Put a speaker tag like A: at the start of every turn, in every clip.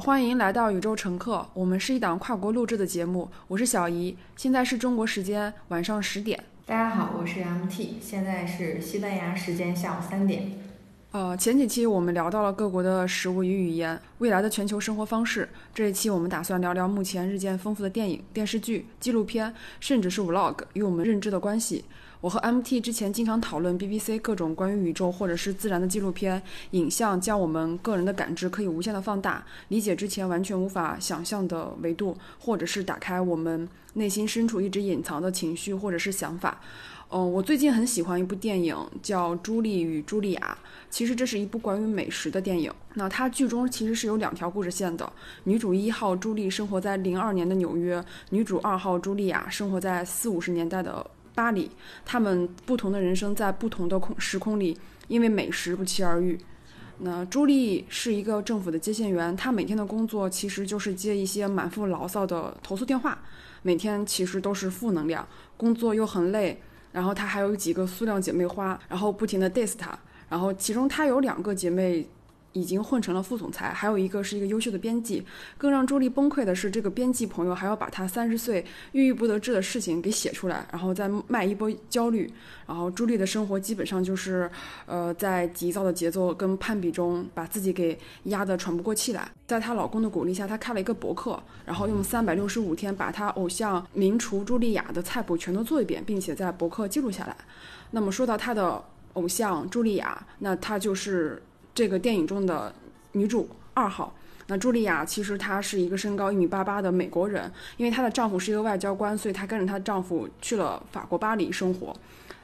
A: 好，欢迎来到宇宙乘客。我们是一档跨国录制的节目，我是小姨，现在是中国时间晚上十点。
B: 大家好，我是 MT，现在是西班牙时间下午三点。
A: 呃，前几期我们聊到了各国的食物与语言，未来的全球生活方式。这一期我们打算聊聊目前日渐丰富的电影、电视剧、纪录片，甚至是 Vlog 与我们认知的关系。我和 MT 之前经常讨论 BBC 各种关于宇宙或者是自然的纪录片，影像将我们个人的感知可以无限的放大，理解之前完全无法想象的维度，或者是打开我们内心深处一直隐藏的情绪或者是想法。嗯，我最近很喜欢一部电影，叫《朱莉与茱莉亚》。其实这是一部关于美食的电影。那它剧中其实是有两条故事线的。女主一号朱莉生活在零二年的纽约，女主二号茱莉亚生活在四五十年代的。巴黎，他们不同的人生在不同的空时空里，因为美食不期而遇。那朱莉是一个政府的接线员，她每天的工作其实就是接一些满腹牢骚的投诉电话，每天其实都是负能量，工作又很累。然后她还有几个塑料姐妹花，然后不停的 diss 她。然后其中她有两个姐妹。已经混成了副总裁，还有一个是一个优秀的编辑。更让朱莉崩溃的是，这个编辑朋友还要把她三十岁郁郁不得志的事情给写出来，然后再卖一波焦虑。然后朱莉的生活基本上就是，呃，在急躁的节奏跟攀比中，把自己给压得喘不过气来。在她老公的鼓励下，她开了一个博客，然后用三百六十五天把她偶像名厨茱莉亚的菜谱全都做一遍，并且在博客记录下来。那么说到她的偶像茱莉亚，那她就是。这个电影中的女主二号，那茱莉亚其实她是一个身高一米八八的美国人，因为她的丈夫是一个外交官，所以她跟着她丈夫去了法国巴黎生活。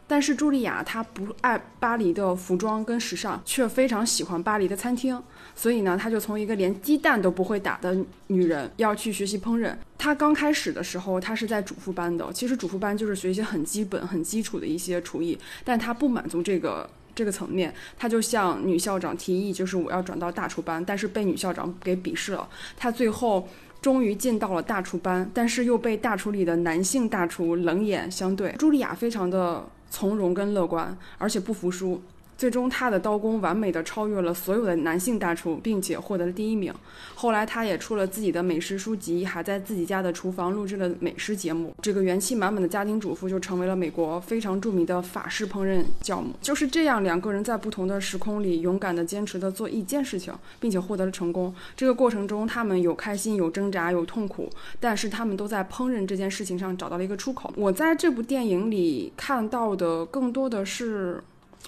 A: 但是茱莉亚她不爱巴黎的服装跟时尚，却非常喜欢巴黎的餐厅，所以呢，她就从一个连鸡蛋都不会打的女人要去学习烹饪。她刚开始的时候，她是在主妇班的，其实主妇班就是学习很基本、很基础的一些厨艺，但她不满足这个。这个层面，他就向女校长提议，就是我要转到大厨班，但是被女校长给鄙视了。他最后终于进到了大厨班，但是又被大厨里的男性大厨冷眼相对。茱莉亚非常的从容跟乐观，而且不服输。最终，他的刀工完美的超越了所有的男性大厨，并且获得了第一名。后来，他也出了自己的美食书籍，还在自己家的厨房录制了美食节目。这个元气满满的家庭主妇就成为了美国非常著名的法式烹饪教母。就是这样，两个人在不同的时空里勇敢的坚持的做一件事情，并且获得了成功。这个过程中，他们有开心，有挣扎，有痛苦，但是他们都在烹饪这件事情上找到了一个出口。我在这部电影里看到的更多的是。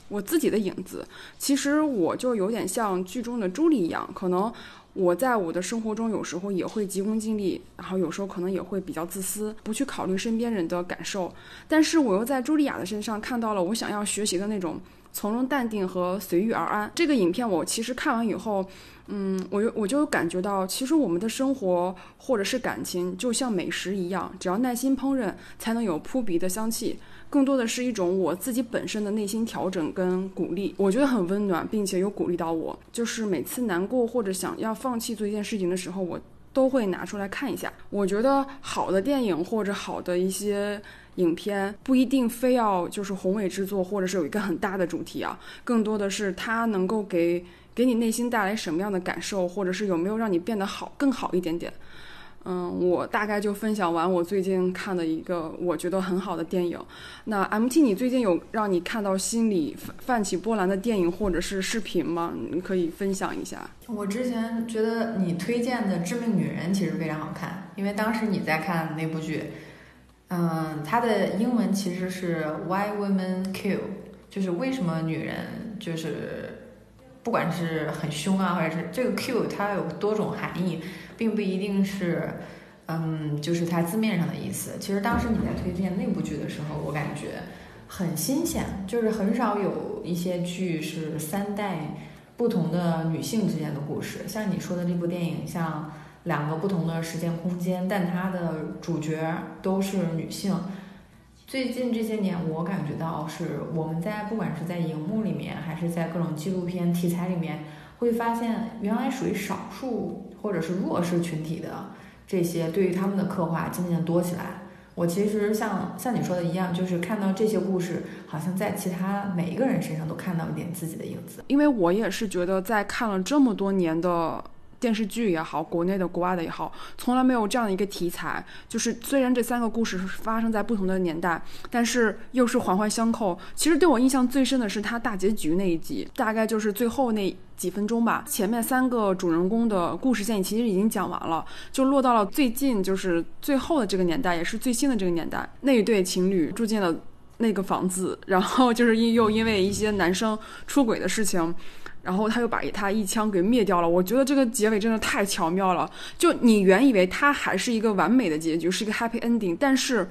A: 我自己的影子，其实我就有点像剧中的朱莉一样，可能我在我的生活中有时候也会急功近利，然后有时候可能也会比较自私，不去考虑身边人的感受。但是我又在茱莉亚的身上看到了我想要学习的那种从容淡定和随遇而安。这个影片我其实看完以后，嗯，我就我就感觉到，其实我们的生活或者是感情就像美食一样，只要耐心烹饪，才能有扑鼻的香气。更多的是一种我自己本身的内心调整跟鼓励，我觉得很温暖，并且有鼓励到我。就是每次难过或者想要放弃做一件事情的时候，我都会拿出来看一下。我觉得好的电影或者好的一些影片，不一定非要就是宏伟之作，或者是有一个很大的主题啊，更多的是它能够给给你内心带来什么样的感受，或者是有没有让你变得好更好一点点。嗯，我大概就分享完我最近看的一个我觉得很好的电影。那 MT，你最近有让你看到心里泛起波澜的电影或者是视频吗？你可以分享一下。
B: 我之前觉得你推荐的《致命女人》其实非常好看，因为当时你在看那部剧，嗯，它的英文其实是 Why Women Kill，就是为什么女人就是不管是很凶啊，或者是这个 Kill 它有多种含义。并不一定是，嗯，就是它字面上的意思。其实当时你在推荐那部剧的时候，我感觉很新鲜，就是很少有一些剧是三代不同的女性之间的故事。像你说的这部电影，像两个不同的时间空间，但它的主角都是女性。最近这些年，我感觉到是我们在不管是在荧幕里面，还是在各种纪录片题材里面，会发现原来属于少数。或者是弱势群体的这些，对于他们的刻画渐渐多起来。我其实像像你说的一样，就是看到这些故事，好像在其他每一个人身上都看到一点自己的影子。
A: 因为我也是觉得，在看了这么多年的电视剧也好，国内的、国外的也好，从来没有这样的一个题材。就是虽然这三个故事是发生在不同的年代，但是又是环环相扣。其实对我印象最深的是它大结局那一集，大概就是最后那几分钟吧。前面三个主人公的故事线其实已经讲完了，就落到了最近就是最后的这个年代，也是最新的这个年代。那一对情侣住进了那个房子，然后就是因又因为一些男生出轨的事情。然后他又把他一枪给灭掉了。我觉得这个结尾真的太巧妙了。就你原以为他还是一个完美的结局，是一个 happy ending，但是，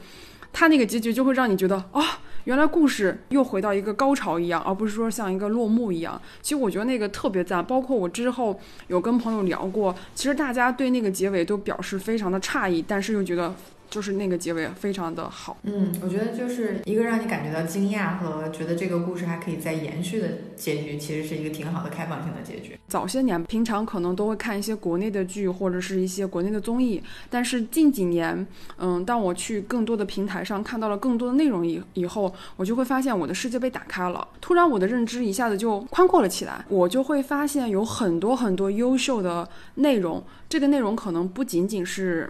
A: 他那个结局就会让你觉得啊，原来故事又回到一个高潮一样，而不是说像一个落幕一样。其实我觉得那个特别赞。包括我之后有跟朋友聊过，其实大家对那个结尾都表示非常的诧异，但是又觉得。就是那个结尾非常的好，
B: 嗯，我觉得就是一个让你感觉到惊讶和觉得这个故事还可以再延续的结局，其实是一个挺好的开放性的结局。
A: 早些年平常可能都会看一些国内的剧或者是一些国内的综艺，但是近几年，嗯，当我去更多的平台上看到了更多的内容以以后，我就会发现我的世界被打开了，突然我的认知一下子就宽阔了起来，我就会发现有很多很多优秀的内容，这个内容可能不仅仅是。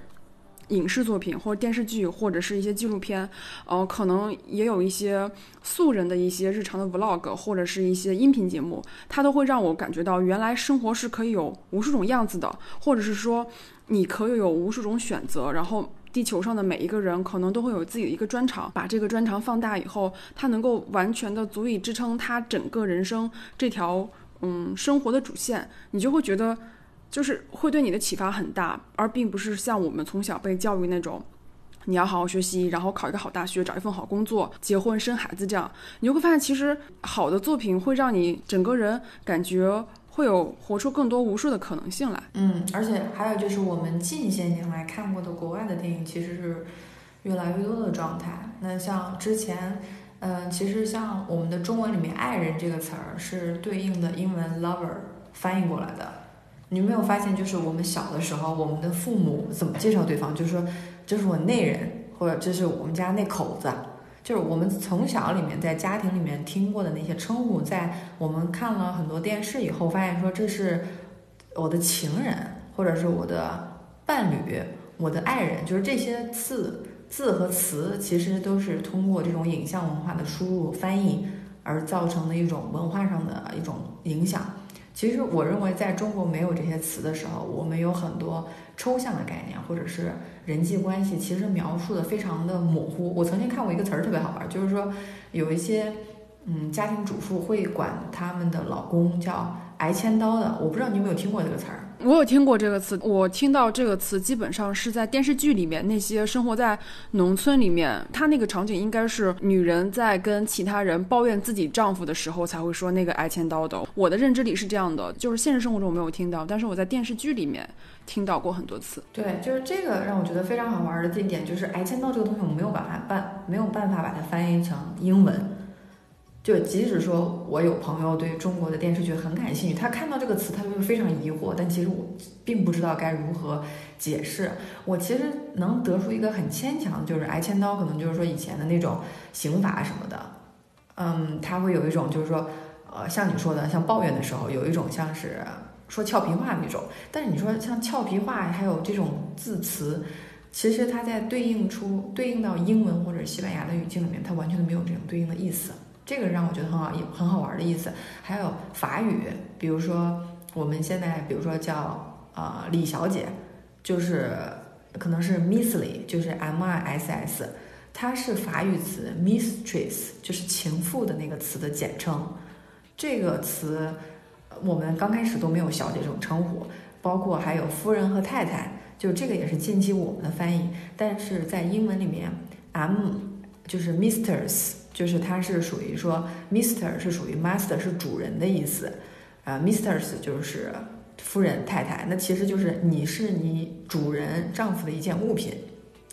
A: 影视作品或者电视剧或者是一些纪录片，呃，可能也有一些素人的一些日常的 vlog 或者是一些音频节目，它都会让我感觉到原来生活是可以有无数种样子的，或者是说你可以有无数种选择，然后地球上的每一个人可能都会有自己的一个专长，把这个专长放大以后，它能够完全的足以支撑他整个人生这条嗯生活的主线，你就会觉得。就是会对你的启发很大，而并不是像我们从小被教育那种，你要好好学习，然后考一个好大学，找一份好工作，结婚生孩子这样。你就会发现，其实好的作品会让你整个人感觉会有活出更多无数的可能性来。
B: 嗯，而且还有就是我们近些年来看过的国外的电影，其实是越来越多的状态。那像之前，嗯，其实像我们的中文里面“爱人”这个词儿是对应的英文 “lover” 翻译过来的。你没有发现，就是我们小的时候，我们的父母怎么介绍对方？就是说，这是我内人，或者这是我们家那口子，就是我们从小里面在家庭里面听过的那些称呼，在我们看了很多电视以后，发现说这是我的情人，或者是我的伴侣，我的爱人，就是这些字字和词，其实都是通过这种影像文化的输入翻译而造成的一种文化上的一种影响。其实我认为，在中国没有这些词的时候，我们有很多抽象的概念，或者是人际关系，其实描述的非常的模糊。我曾经看过一个词儿特别好玩，就是说有一些嗯家庭主妇会管他们的老公叫“挨千刀”的，我不知道你有没有听过这个词儿。
A: 我有听过这个词，我听到这个词基本上是在电视剧里面，那些生活在农村里面，他那个场景应该是女人在跟其他人抱怨自己丈夫的时候才会说那个挨千刀的。我的认知里是这样的，就是现实生活中我没有听到，但是我在电视剧里面听到过很多次。
B: 对，就是这个让我觉得非常好玩的这点，就是挨千刀这个东西，我没有办法办，没有办法把它翻译成英文。就即使说我有朋友对中国的电视剧很感兴趣，他看到这个词，他就会非常疑惑。但其实我并不知道该如何解释。我其实能得出一个很牵强，就是挨千刀，可能就是说以前的那种刑法什么的，嗯，他会有一种就是说，呃，像你说的，像抱怨的时候，有一种像是说俏皮话那种。但是你说像俏皮话，还有这种字词，其实它在对应出对应到英文或者西班牙的语境里面，它完全都没有这种对应的意思。这个让我觉得很好，也很好玩的意思。还有法语，比如说我们现在，比如说叫呃李小姐，就是可能是 Missly，就是 M I S S，它是法语词 Mistress，就是情妇的那个词的简称。这个词我们刚开始都没有小姐这种称呼，包括还有夫人和太太，就这个也是近期我们的翻译。但是在英文里面，M 就是 Misters。就是它是属于说，Mister 是属于 Master 是主人的意思，啊，Misters 就是夫人太太，那其实就是你是你主人丈夫的一件物品，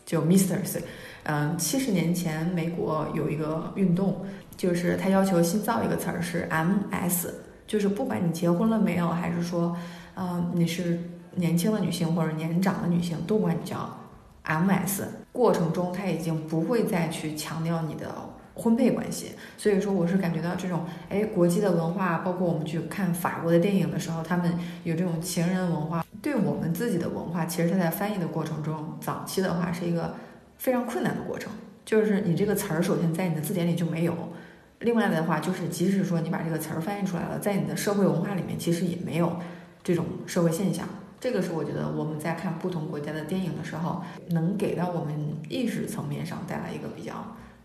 B: 就 Misters。嗯，七十年前美国有一个运动，就是他要求新造一个词儿是 MS，就是不管你结婚了没有，还是说，嗯，你是年轻的女性或者年长的女性，都管你叫 MS。过程中他已经不会再去强调你的。婚配关系，所以说我是感觉到这种，哎，国际的文化，包括我们去看法国的电影的时候，他们有这种情人文化，对我们自己的文化，其实它在翻译的过程中，早期的话是一个非常困难的过程，就是你这个词儿首先在你的字典里就没有，另外的话就是即使说你把这个词儿翻译出来了，在你的社会文化里面其实也没有这种社会现象。这个是我觉得我们在看不同国家的电影的时候，能给到我们意识层面上带来一个比较。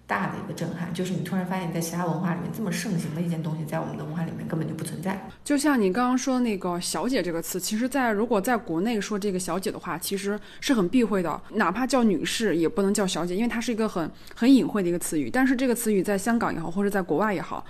B: 大的一个震撼，就是你突然发现，在其他文化里面这么盛行的一件东西，在我们的文化里面根本就不存在。
A: 就像你刚刚说的那个“小姐”这个词，其实，在如果在国内说这个“小姐”的话，其实是很避讳的，哪怕叫女士也不能叫小姐，因为它是一个很很隐晦的一个词语。但是这个词语在香港也好，或者在国外也好，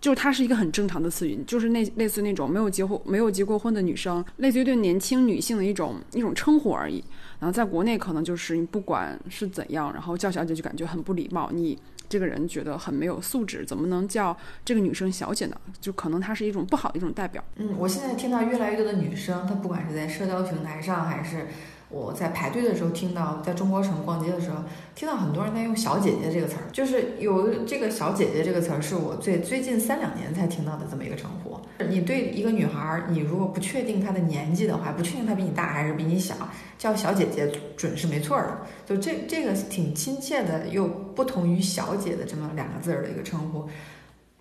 A: 就是它是一个很正常的词语，就是那类似那种没有结婚、没有结过婚的女生，类似于对年轻女性的一种一种称呼而已。然后在国内可能就是你不管是怎样，然后叫小姐就感觉很不礼貌，你这个人觉得很没有素质，怎么能叫这个女生小姐呢？就可能她是一种不好的一种代表。
B: 嗯，我现在听到越来越多的女生，她不管是在社交平台上还是。我在排队的时候听到，在中国城逛街的时候听到很多人在用“小姐姐”这个词儿，就是有这个“小姐姐”这个词儿，是我最最近三两年才听到的这么一个称呼。你对一个女孩，你如果不确定她的年纪的话，不确定她比你大还是比你小，叫小姐姐准是没错的。就这这个挺亲切的，又不同于“小姐”的这么两个字儿的一个称呼，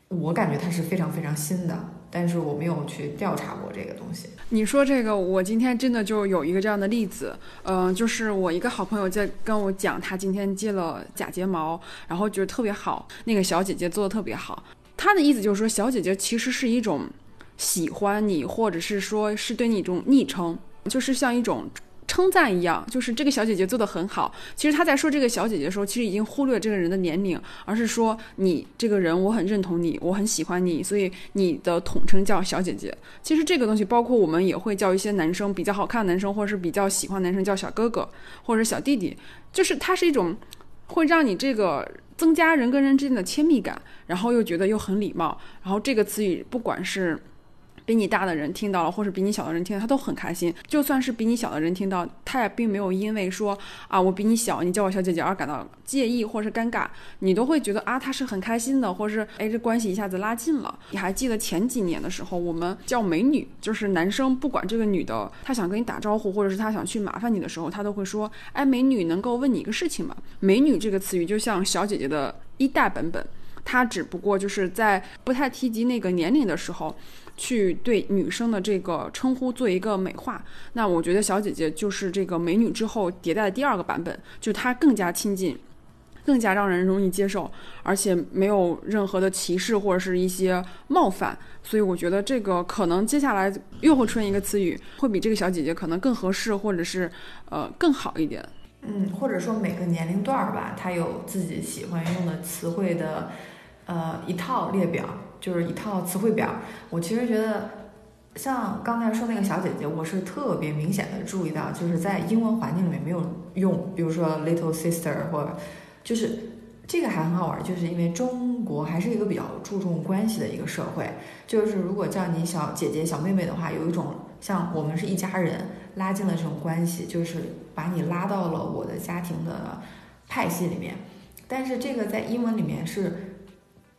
B: 我感觉它是非常非常新的。但是我没有去调查过这个东西。
A: 你说这个，我今天真的就有一个这样的例子，嗯，就是我一个好朋友在跟我讲，他今天接了假睫毛，然后觉得特别好，那个小姐姐做的特别好。他的意思就是说，小姐姐其实是一种喜欢你，或者是说是对你一种昵称，就是像一种。称赞一样，就是这个小姐姐做的很好。其实他在说这个小姐姐的时候，其实已经忽略这个人的年龄，而是说你这个人我很认同你，我很喜欢你，所以你的统称叫小姐姐。其实这个东西包括我们也会叫一些男生比较好看的男生，或者是比较喜欢男生叫小哥哥或者小弟弟，就是它是一种会让你这个增加人跟人之间的亲密感，然后又觉得又很礼貌。然后这个词语不管是。比你大的人听到了，或是比你小的人听到，他都很开心。就算是比你小的人听到，他也并没有因为说啊我比你小，你叫我小姐姐而感到介意或是尴尬，你都会觉得啊他是很开心的，或是哎这关系一下子拉近了。你还记得前几年的时候，我们叫美女，就是男生不管这个女的他想跟你打招呼，或者是他想去麻烦你的时候，他都会说哎美女能够问你一个事情吗？美女这个词语就像小姐姐的一代版本，它只不过就是在不太提及那个年龄的时候。去对女生的这个称呼做一个美化，那我觉得小姐姐就是这个美女之后迭代的第二个版本，就她更加亲近，更加让人容易接受，而且没有任何的歧视或者是一些冒犯，所以我觉得这个可能接下来又会出现一个词语，会比这个小姐姐可能更合适，或者是呃更好一点。
B: 嗯，或者说每个年龄段儿吧，她有自己喜欢用的词汇的呃一套列表。就是一套词汇表，我其实觉得，像刚才说那个小姐姐，我是特别明显的注意到，就是在英文环境里面没有用，比如说 little sister 或者，就是这个还很好玩，就是因为中国还是一个比较注重关系的一个社会，就是如果叫你小姐姐、小妹妹的话，有一种像我们是一家人，拉近了这种关系，就是把你拉到了我的家庭的派系里面，但是这个在英文里面是。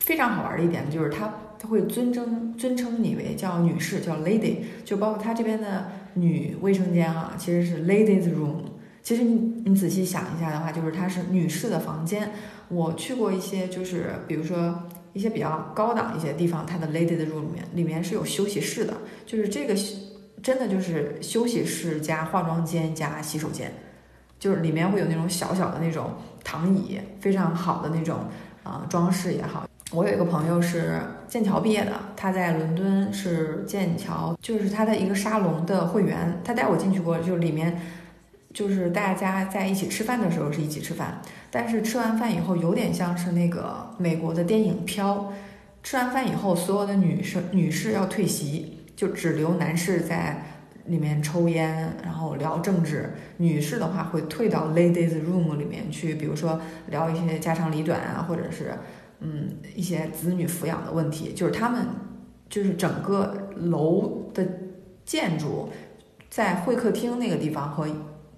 B: 非常好玩的一点就是，他他会尊称尊称你为叫女士，叫 lady，就包括他这边的女卫生间啊，其实是 ladies room。其实你你仔细想一下的话，就是它是女士的房间。我去过一些，就是比如说一些比较高档一些地方，它的 ladies room 里面里面是有休息室的，就是这个真的就是休息室加化妆间加洗手间，就是里面会有那种小小的那种躺椅，非常好的那种啊装饰也好。我有一个朋友是剑桥毕业的，他在伦敦是剑桥，就是他的一个沙龙的会员，他带我进去过，就里面就是大家在一起吃饭的时候是一起吃饭，但是吃完饭以后有点像是那个美国的电影《飘》，吃完饭以后所有的女生女士要退席，就只留男士在里面抽烟，然后聊政治，女士的话会退到 ladies room 里面去，比如说聊一些家长里短啊，或者是。嗯，一些子女抚养的问题，就是他们就是整个楼的建筑，在会客厅那个地方和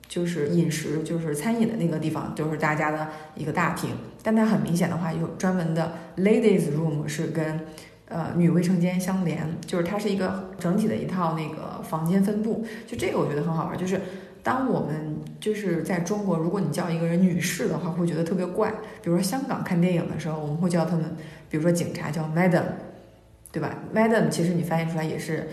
B: 就是饮食就是餐饮的那个地方，就是大家的一个大厅。但它很明显的话，有专门的 ladies room 是跟呃女卫生间相连，就是它是一个整体的一套那个房间分布。就这个我觉得很好玩，就是当我们就是在中国，如果你叫一个人女士的话，会觉得特别怪。比如说香港看电影的时候，我们会叫他们，比如说警察叫 Madam，对吧？Madam 其实你翻译出来也是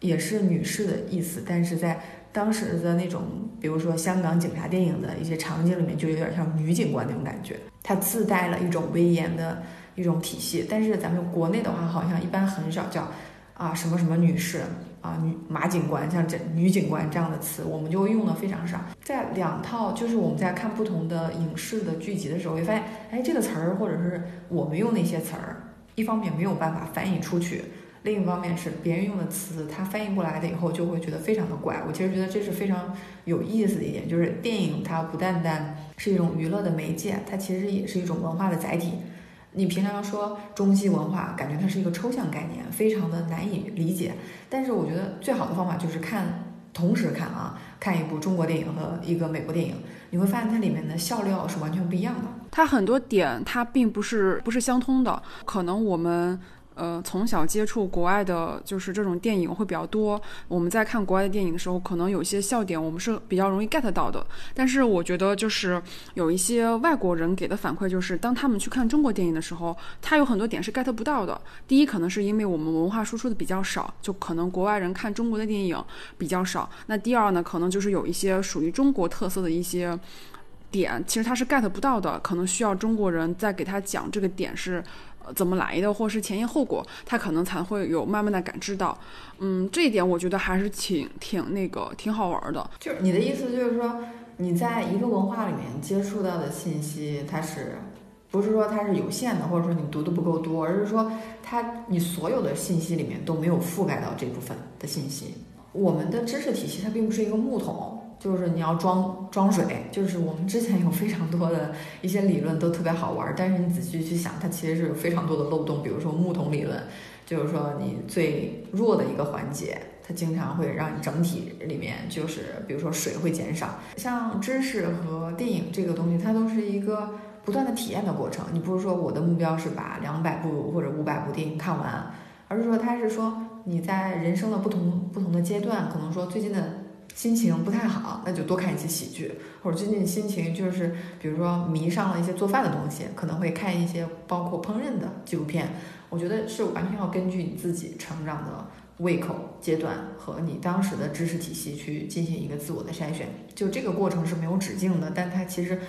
B: 也是女士的意思，但是在当时的那种，比如说香港警察电影的一些场景里面，就有点像女警官那种感觉，它自带了一种威严的一种体系。但是咱们国内的话，好像一般很少叫啊什么什么女士啊女马警官，像这女警官这样的词，我们就会用的非常少。在两套就是我们在看不同的影视的剧集的时候，会发现，哎，这个词儿或者是我们用那些词儿，一方面没有办法翻译出去。另一方面是别人用的词，他翻译过来的以后就会觉得非常的怪。我其实觉得这是非常有意思的一点，就是电影它不单单是一种娱乐的媒介，它其实也是一种文化的载体。你平常说中西文化，感觉它是一个抽象概念，非常的难以理解。但是我觉得最好的方法就是看，同时看啊，看一部中国电影和一个美国电影，你会发现它里面的笑料是完全不一样的。
A: 它很多点它并不是不是相通的，可能我们。呃，从小接触国外的，就是这种电影会比较多。我们在看国外的电影的时候，可能有些笑点我们是比较容易 get 到的。但是我觉得，就是有一些外国人给的反馈，就是当他们去看中国电影的时候，他有很多点是 get 不到的。第一，可能是因为我们文化输出的比较少，就可能国外人看中国的电影比较少。那第二呢，可能就是有一些属于中国特色的一些点，其实他是 get 不到的，可能需要中国人再给他讲这个点是。怎么来的，或是前因后果，他可能才会有慢慢的感知到。嗯，这一点我觉得还是挺挺那个挺好玩的。
B: 就是你的意思就是说，你在一个文化里面接触到的信息，它是不是说它是有限的，或者说你读的不够多，而是说它你所有的信息里面都没有覆盖到这部分的信息。我们的知识体系它并不是一个木桶。就是你要装装水，就是我们之前有非常多的一些理论都特别好玩，但是你仔细去想，它其实是有非常多的漏洞。比如说木桶理论，就是说你最弱的一个环节，它经常会让你整体里面就是，比如说水会减少。像知识和电影这个东西，它都是一个不断的体验的过程。你不是说我的目标是把两百部或者五百部电影看完，而是说它是说你在人生的不同不同的阶段，可能说最近的。心情不太好，那就多看一些喜剧；或者最近心情就是，比如说迷上了一些做饭的东西，可能会看一些包括烹饪的纪录片。我觉得是完全要根据你自己成长的胃口阶段和你当时的知识体系去进行一个自我的筛选。就这个过程是没有止境的，但它其实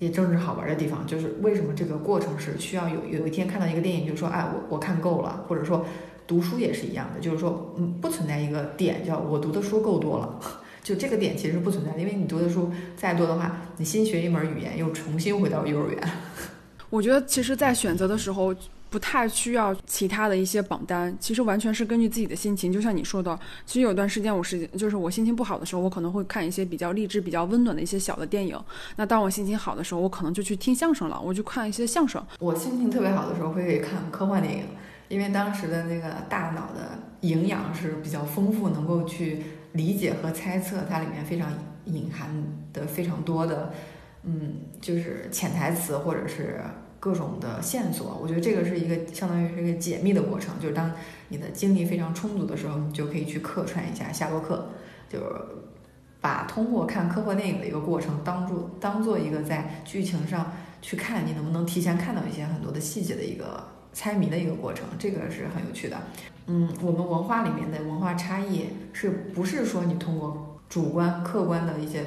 B: 也正是好玩的地方，就是为什么这个过程是需要有有一天看到一个电影，就说哎，我我看够了，或者说。读书也是一样的，就是说，嗯，不存在一个点叫我读的书够多了，就这个点其实不存在，因为你读的书再多的话，你新学一门语言又重新回到幼儿园。
A: 我觉得其实，在选择的时候不太需要其他的一些榜单，其实完全是根据自己的心情。就像你说的，其实有段时间我是就是我心情不好的时候，我可能会看一些比较励志、比较温暖的一些小的电影。那当我心情好的时候，我可能就去听相声了，我就看一些相声。
B: 我心情特别好的时候会看科幻电影。因为当时的那个大脑的营养是比较丰富，能够去理解和猜测它里面非常隐含的非常多的，嗯，就是潜台词或者是各种的线索。我觉得这个是一个相当于是一个解密的过程，就是当你的精力非常充足的时候，你就可以去客串一下夏洛克，就把通过看科幻电影的一个过程，当做当做一个在剧情上去看你能不能提前看到一些很多的细节的一个。猜谜的一个过程，这个是很有趣的。嗯，我们文化里面的文化差异，是不是说你通过主观、客观的一些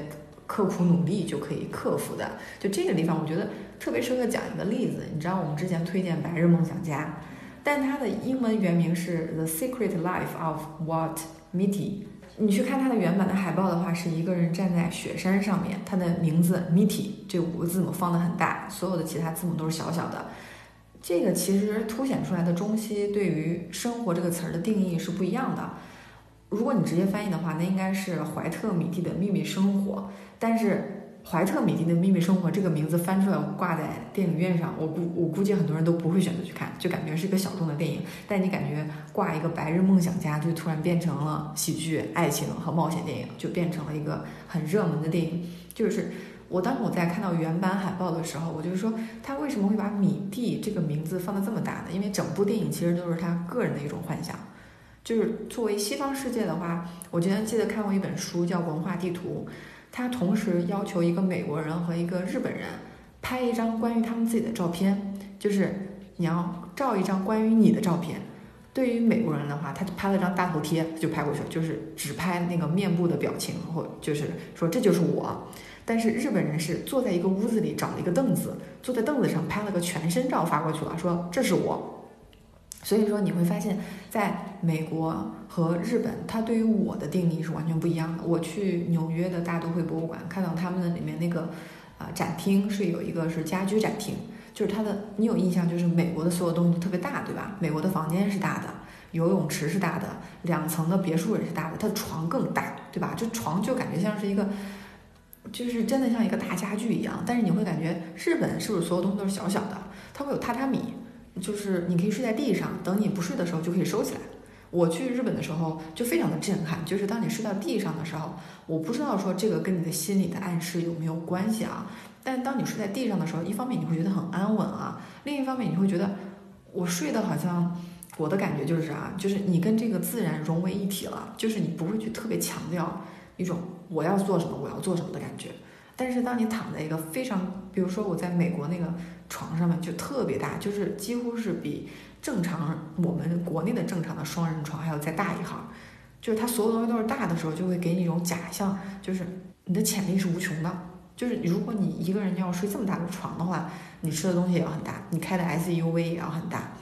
B: 刻苦努力就可以克服的？就这个地方，我觉得特别适合讲一个例子。你知道，我们之前推荐《白日梦想家》，但它的英文原名是《The Secret Life of Walt Mitty》。你去看它的原版的海报的话，是一个人站在雪山上面，他的名字 Mitty 这五个字母放的很大，所有的其他字母都是小小的。这个其实凸显出来的中西对于“生活”这个词儿的定义是不一样的。如果你直接翻译的话，那应该是怀特米蒂的秘密生活。但是怀特米蒂的秘密生活这个名字翻出来挂在电影院上，我估我估计很多人都不会选择去看，就感觉是一个小众的电影。但你感觉挂一个白日梦想家，就突然变成了喜剧、爱情和冒险电影，就变成了一个很热门的电影。就是我当我在看到原版海报的时候，我就说他为什么会把米蒂这个名字放得这么大呢？因为整部电影其实都是他个人的一种幻想。就是作为西方世界的话，我之前记得看过一本书叫《文化地图》，他同时要求一个美国人和一个日本人拍一张关于他们自己的照片，就是你要照一张关于你的照片。对于美国人的话，他就拍了张大头贴就拍过去了，就是只拍那个面部的表情，或就是说这就是我。但是日本人是坐在一个屋子里找了一个凳子，坐在凳子上拍了个全身照发过去了，说这是我。所以说你会发现，在美国和日本，它对于我的定义是完全不一样的。我去纽约的大都会博物馆，看到他们的里面那个啊展厅是有一个是家居展厅，就是它的你有印象，就是美国的所有东西都特别大，对吧？美国的房间是大的，游泳池是大的，两层的别墅也是大的，它的床更大，对吧？这床就感觉像是一个，就是真的像一个大家具一样。但是你会感觉日本是不是所有东西都是小小的？它会有榻榻米。就是你可以睡在地上，等你不睡的时候就可以收起来。我去日本的时候就非常的震撼，就是当你睡到地上的时候，我不知道说这个跟你的心理的暗示有没有关系啊？但当你睡在地上的时候，一方面你会觉得很安稳啊，另一方面你会觉得我睡的好像我的感觉就是啥，就是你跟这个自然融为一体了，就是你不会去特别强调一种我要做什么我要做什么的感觉。但是当你躺在一个非常，比如说我在美国那个。床上面就特别大，就是几乎是比正常我们国内的正常的双人床还要再大一号。就是它所有东西都是大的时候，就会给你一种假象，就是你的潜力是无穷的。就是如果你一个人要睡这么大的床的话，你吃的东西也要很大，你开的 SUV 也要很大。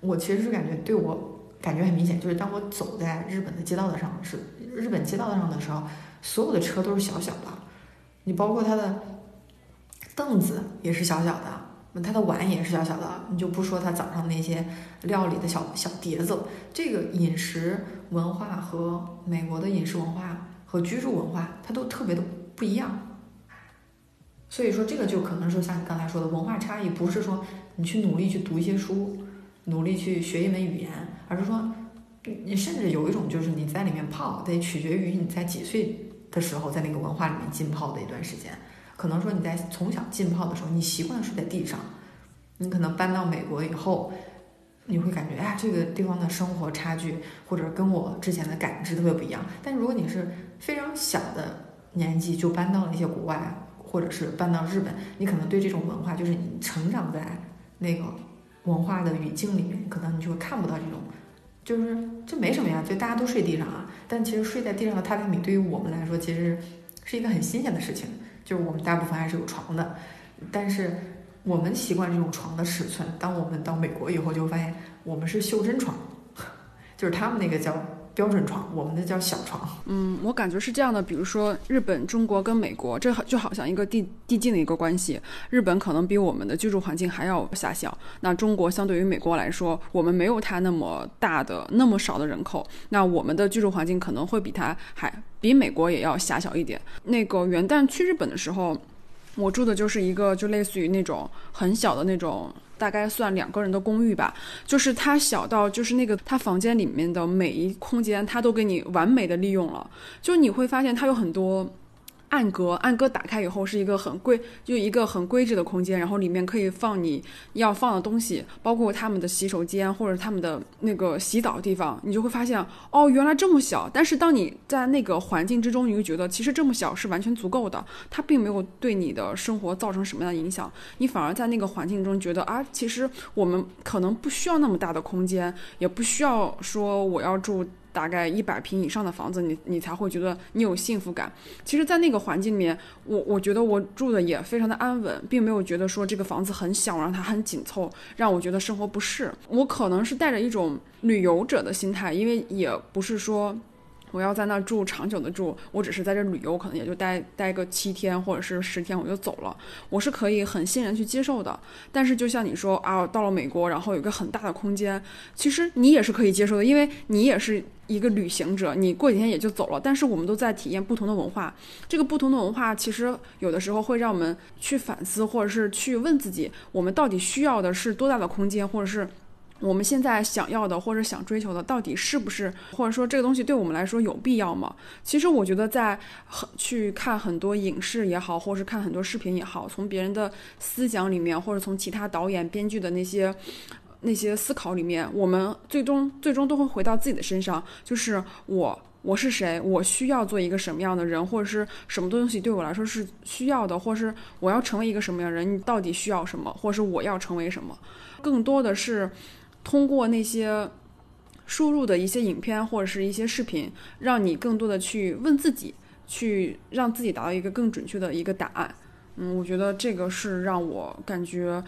B: 我其实是感觉对我感觉很明显，就是当我走在日本的街道的上是日本街道上的时候，所有的车都是小小的，你包括它的凳子也是小小的。那它的碗也是小小的，你就不说它早上那些料理的小小碟子。这个饮食文化和美国的饮食文化和居住文化，它都特别的不一样。所以说，这个就可能是像你刚才说的文化差异，不是说你去努力去读一些书，努力去学一门语言，而是说你甚至有一种就是你在里面泡，得取决于你在几岁的时候在那个文化里面浸泡的一段时间。可能说你在从小浸泡的时候，你习惯睡在地上，你可能搬到美国以后，你会感觉哎，这个地方的生活差距或者跟我之前的感知特别不一样。但如果你是非常小的年纪就搬到了一些国外，或者是搬到日本，你可能对这种文化，就是你成长在那个文化的语境里面，可能你就会看不到这种，就是就没什么呀，就大家都睡地上啊。但其实睡在地上的榻榻米对于我们来说，其实是一个很新鲜的事情。就是我们大部分还是有床的，但是我们习惯这种床的尺寸。当我们到美国以后，就发现我们是袖珍床，就是他们那个叫标准床，我们的叫小床。
A: 嗯，我感觉是这样的。比如说日本、中国跟美国，这就好像一个递递进的一个关系。日本可能比我们的居住环境还要狭小，那中国相对于美国来说，我们没有它那么大的、那么少的人口，那我们的居住环境可能会比它还。比美国也要狭小一点。那个元旦去日本的时候，我住的就是一个就类似于那种很小的那种，大概算两个人的公寓吧。就是它小到就是那个它房间里面的每一空间，它都给你完美的利用了。就你会发现它有很多。暗格，暗格打开以后是一个很规，就一个很规制的空间，然后里面可以放你要放的东西，包括他们的洗手间或者他们的那个洗澡地方，你就会发现，哦，原来这么小。但是当你在那个环境之中，你会觉得其实这么小是完全足够的，它并没有对你的生活造成什么样的影响，你反而在那个环境中觉得啊，其实我们可能不需要那么大的空间，也不需要说我要住。大概一百平以上的房子，你你才会觉得你有幸福感。其实，在那个环境里面，我我觉得我住的也非常的安稳，并没有觉得说这个房子很小，让它很紧凑，让我觉得生活不适。我可能是带着一种旅游者的心态，因为也不是说。我要在那住长久的住，我只是在这旅游，可能也就待待个七天或者是十天，我就走了。我是可以很欣然去接受的。但是就像你说啊，到了美国，然后有个很大的空间，其实你也是可以接受的，因为你也是一个旅行者，你过几天也就走了。但是我们都在体验不同的文化，这个不同的文化其实有的时候会让我们去反思，或者是去问自己，我们到底需要的是多大的空间，或者是。我们现在想要的或者想追求的，到底是不是，或者说这个东西对我们来说有必要吗？其实我觉得，在很去看很多影视也好，或是看很多视频也好，从别人的思想里面，或者从其他导演、编剧的那些那些思考里面，我们最终最终都会回到自己的身上，就是我。我是谁？我需要做一个什么样的人，或者是什么东西对我来说是需要的，或是我要成为一个什么样的人？你到底需要什么，或是我要成为什么？更多的是通过那些输入的一些影片或者是一些视频，让你更多的去问自己，去让自己达到一个更准确的一个答案。嗯，我觉得这个是让我感觉。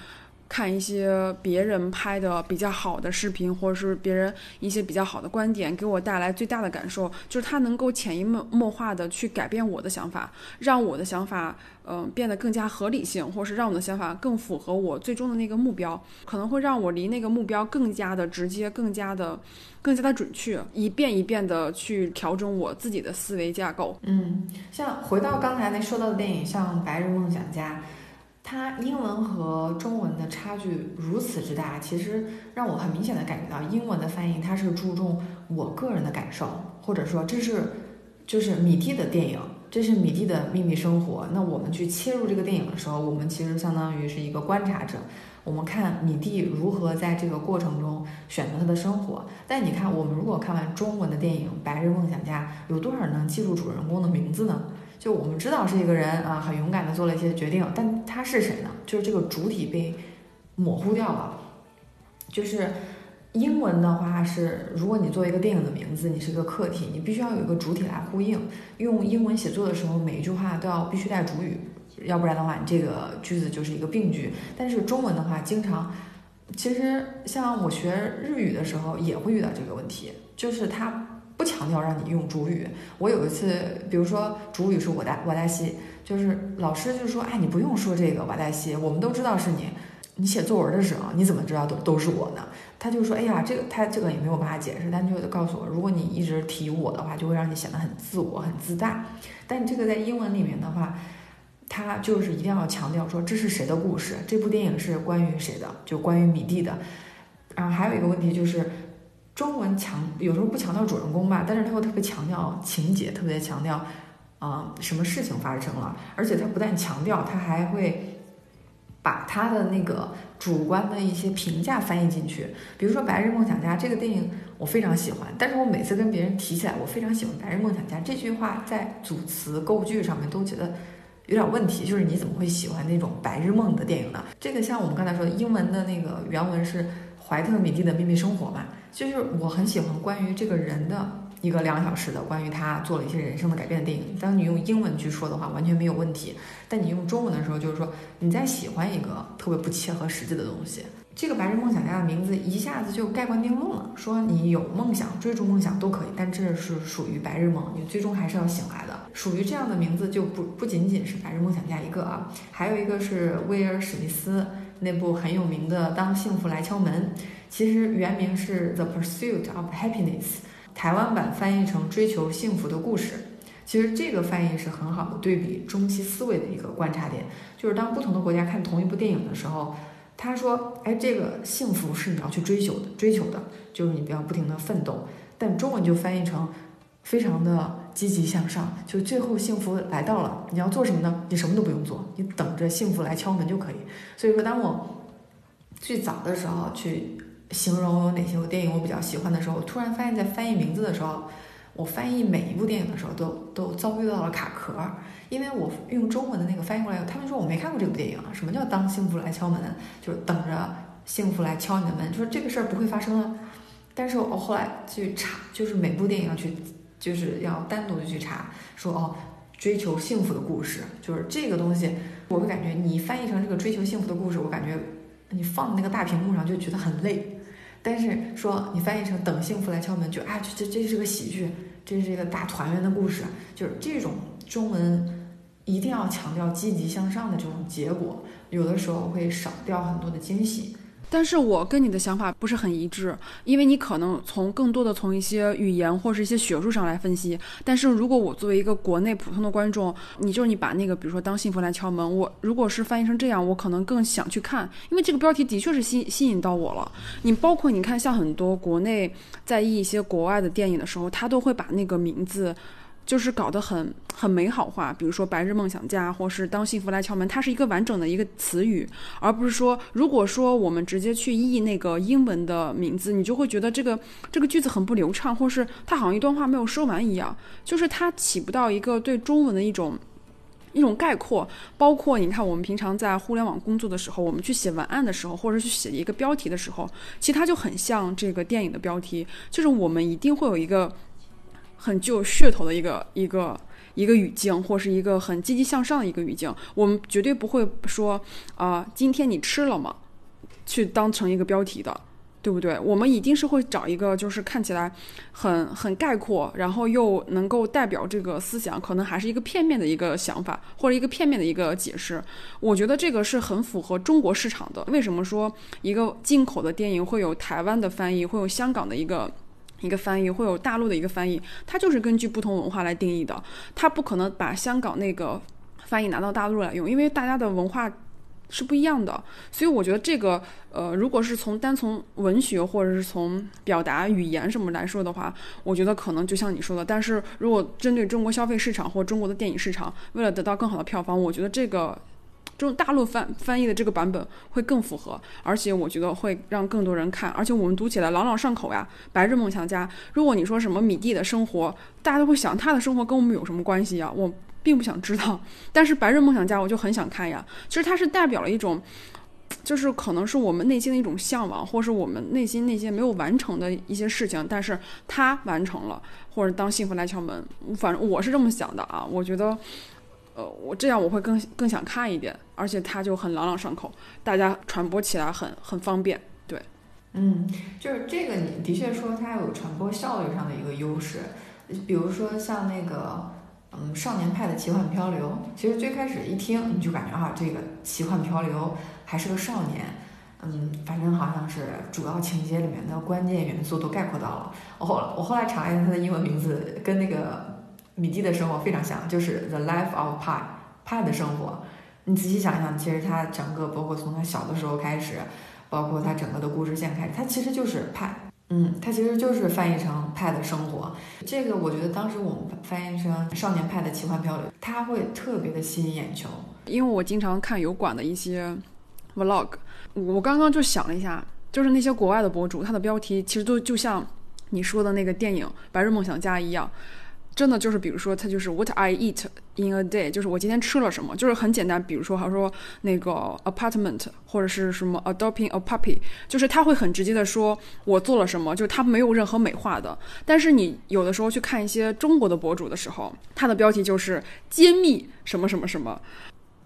A: 看一些别人拍的比较好的视频，或者是别人一些比较好的观点，给我带来最大的感受就是它能够潜移默化的去改变我的想法，让我的想法嗯变得更加合理性，或是让我的想法更符合我最终的那个目标，可能会让我离那个目标更加的直接，更加的更加的准确，一遍一遍的去调整我自己的思维架构。
B: 嗯，像回到刚才那说到的电影，像《白日梦想家》。它英文和中文的差距如此之大，其实让我很明显的感觉到，英文的翻译它是注重我个人的感受，或者说这是就是米蒂的电影，这是米蒂的秘密生活。那我们去切入这个电影的时候，我们其实相当于是一个观察者，我们看米蒂如何在这个过程中选择他的生活。但你看，我们如果看完中文的电影《白日梦想家》，有多少人能记住主人公的名字呢？就我们知道是一个人啊，很勇敢的做了一些决定，但他是谁呢？就是这个主体被模糊掉了。就是英文的话是，如果你做一个电影的名字，你是一个客体，你必须要有一个主体来呼应。用英文写作的时候，每一句话都要必须带主语，要不然的话，你这个句子就是一个病句。但是中文的话，经常其实像我学日语的时候也会遇到这个问题，就是它。不强调让你用主语。我有一次，比如说主语是我大我大西，就是老师就说：“哎，你不用说这个瓦大西，我们都知道是你。你写作文的时候，你怎么知道都都是我呢？”他就说：“哎呀，这个他这个也没有办法解释，但就告诉我，如果你一直提我的话，就会让你显得很自我、很自大。但这个在英文里面的话，他就是一定要强调说这是谁的故事，这部电影是关于谁的，就关于米蒂的。然后还有一个问题就是。”中文强有时候不强调主人公吧，但是他又特别强调情节，特别强调，啊，什么事情发生了，而且他不但强调，他还会把他的那个主观的一些评价翻译进去。比如说《白日梦想家》这个电影，我非常喜欢，但是我每次跟别人提起来我非常喜欢《白日梦想家》这句话，在组词构句上面都觉得有点问题，就是你怎么会喜欢那种白日梦的电影呢？这个像我们刚才说的，英文的那个原文是怀特·米蒂的秘密生活嘛。就是我很喜欢关于这个人的一个两小时的关于他做了一些人生的改变的电影。当你用英文去说的话，完全没有问题。但你用中文的时候，就是说你在喜欢一个特别不切合实际的东西。这个白日梦想家的名字一下子就盖棺定论了，说你有梦想，追逐梦想都可以，但这是属于白日梦，你最终还是要醒来的。属于这样的名字就不不仅仅是白日梦想家一个啊，还有一个是威尔史密斯那部很有名的《当幸福来敲门》。其实原名是《The Pursuit of Happiness》，台湾版翻译成《追求幸福的故事》。其实这个翻译是很好的对比中西思维的一个观察点，就是当不同的国家看同一部电影的时候，他说：“哎，这个幸福是你要去追求的，追求的，就是你不要不停的奋斗。”但中文就翻译成非常的积极向上，就最后幸福来到了，你要做什么呢？你什么都不用做，你等着幸福来敲门就可以。所以说，当我最早的时候去。形容有哪些部电影我比较喜欢的时候，我突然发现，在翻译名字的时候，我翻译每一部电影的时候，都都遭遇到了卡壳，因为我用中文的那个翻译过来，他们说我没看过这部电影，什么叫当幸福来敲门，就是等着幸福来敲你的门，就是这个事儿不会发生了。但是我后来去查，就是每部电影要去，就是要单独的去查，说哦，追求幸福的故事，就是这个东西，我会感觉你翻译成这个追求幸福的故事，我感觉你放那个大屏幕上就觉得很累。但是说你翻译成等幸福来敲门，就啊，这这这是个喜剧，这是一个大团圆的故事，就是这种中文一定要强调积极向上的这种结果，有的时候会少掉很多的惊喜。
A: 但是我跟你的想法不是很一致，因为你可能从更多的从一些语言或是一些学术上来分析。但是如果我作为一个国内普通的观众，你就是你把那个比如说当幸福来敲门，我如果是翻译成这样，我可能更想去看，因为这个标题的确是吸吸引到我了。你包括你看，像很多国内在译一些国外的电影的时候，他都会把那个名字。就是搞得很很美好化，比如说《白日梦想家》或是《当幸福来敲门》，它是一个完整的一个词语，而不是说，如果说我们直接去译那个英文的名字，你就会觉得这个这个句子很不流畅，或是它好像一段话没有说完一样，就是它起不到一个对中文的一种一种概括。包括你看，我们平常在互联网工作的时候，我们去写文案的时候，或者去写一个标题的时候，其实它就很像这个电影的标题，就是我们一定会有一个。很具有噱头的一个一个一个语境，或是一个很积极向上的一个语境，我们绝对不会说啊，今天你吃了吗？去当成一个标题的，对不对？我们一定是会找一个就是看起来很很概括，然后又能够代表这个思想，可能还是一个片面的一个想法，或者一个片面的一个解释。我觉得这个是很符合中国市场的。为什么说一个进口的电影会有台湾的翻译，会有香港的一个？一个翻译会有大陆的一个翻译，它就是根据不同文化来定义的，它不可能把香港那个翻译拿到大陆来用，因为大家的文化是不一样的。所以我觉得这个，呃，如果是从单从文学或者是从表达语言什么来说的话，我觉得可能就像你说的。但是如果针对中国消费市场或中国的电影市场，为了得到更好的票房，我觉得这个。这种大陆翻翻译的这个版本会更符合，而且我觉得会让更多人看，而且我们读起来朗朗上口呀。白日梦想家，如果你说什么米蒂的生活，大家都会想他的生活跟我们有什么关系呀？我并不想知道。但是白日梦想家，我就很想看呀。其实它是代表了一种，就是可能是我们内心的一种向往，或是我们内心那些没有完成的一些事情，但是他完成了，或者当幸福来敲门，反正我是这么想的啊。我觉得。呃，我这样我会更更想看一点，而且它就很朗朗上口，大家传播起来很很方便。对，
B: 嗯，就是这个，你的确说它有传播效率上的一个优势。比如说像那个，嗯，少年派的奇幻漂流，其实最开始一听你就感觉啊，这个奇幻漂流还是个少年，嗯，反正好像是主要情节里面的关键元素都概括到了。我后我后来查一下它的英文名字，跟那个。米蒂的生活非常像，就是 The Life of Pi，派的生活。你仔细想想，其实他整个包括从他小的时候开始，包括他整个的故事线开始，他其实就是派。嗯，他其实就是翻译成派的生活。这个我觉得当时我们翻译成少年派的奇幻漂流，他会特别的吸引眼球。
A: 因为我经常看油管的一些 Vlog，我刚刚就想了一下，就是那些国外的博主，他的标题其实都就像你说的那个电影《白日梦想家》一样。真的就是，比如说，它就是 What I eat in a day，就是我今天吃了什么，就是很简单。比如说，好说那个 apartment 或者是什么 adopting a puppy，就是他会很直接的说我做了什么，就是他没有任何美化的。但是你有的时候去看一些中国的博主的时候，他的标题就是揭秘什么什么什么。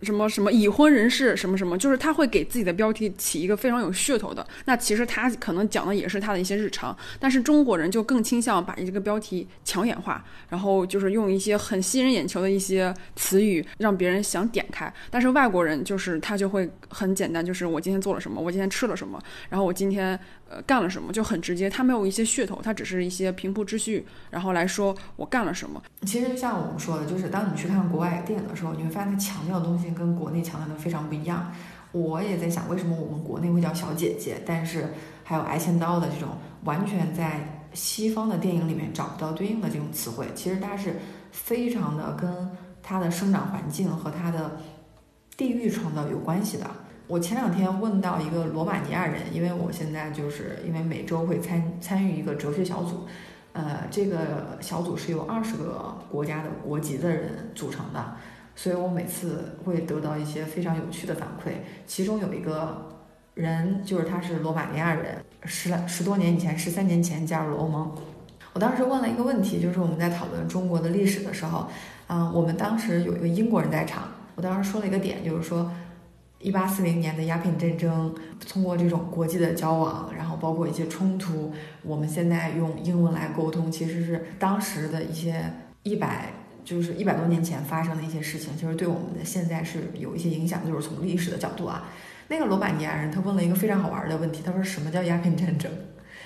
A: 什么什么已婚人士什么什么，就是他会给自己的标题起一个非常有噱头的。那其实他可能讲的也是他的一些日常，但是中国人就更倾向把这个标题抢眼化，然后就是用一些很吸人眼球的一些词语让别人想点开。但是外国人就是他就会很简单，就是我今天做了什么，我今天吃了什么，然后我今天。呃，干了什么就很直接，他没有一些噱头，他只是一些平铺直叙，然后来说我干了什么。
B: 其实就像我们说的，就是当你去看国外电影的时候，你会发现它强调的东西跟国内强调的非常不一样。我也在想，为什么我们国内会叫小姐姐，但是还有挨千刀的这种，完全在西方的电影里面找不到对应的这种词汇。其实它是非常的跟它的生长环境和它的地域创造有关系的。我前两天问到一个罗马尼亚人，因为我现在就是因为每周会参参与一个哲学小组，呃，这个小组是由二十个国家的国籍的人组成的，所以我每次会得到一些非常有趣的反馈。其中有一个人，就是他是罗马尼亚人，十来十多年以前，十三年前加入了欧盟。我当时问了一个问题，就是我们在讨论中国的历史的时候，啊，我们当时有一个英国人在场，我当时说了一个点，就是说。一八四零年的鸦片战争，通过这种国际的交往，然后包括一些冲突，我们现在用英文来沟通，其实是当时的一些一百，就是一百多年前发生的一些事情，其实对我们的现在是有一些影响，就是从历史的角度啊。那个罗马尼亚人他问了一个非常好玩的问题，他说什么叫鸦片战争？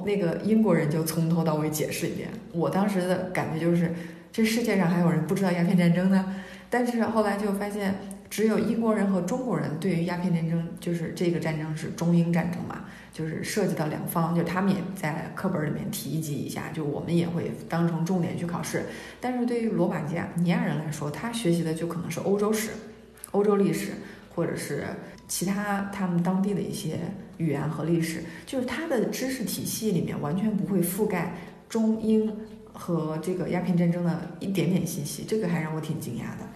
B: 那个英国人就从头到尾解释一遍。我当时的感觉就是，这世界上还有人不知道鸦片战争呢。但是后来就发现，只有英国人和中国人对于鸦片战争，就是这个战争是中英战争嘛，就是涉及到两方，就他们也在课本里面提及一下，就我们也会当成重点去考试。但是对于罗马尼亚人来说，他学习的就可能是欧洲史、欧洲历史，或者是。其他他们当地的一些语言和历史，就是他的知识体系里面完全不会覆盖中英和这个鸦片战争的一点点信息，这个还让我挺惊讶的。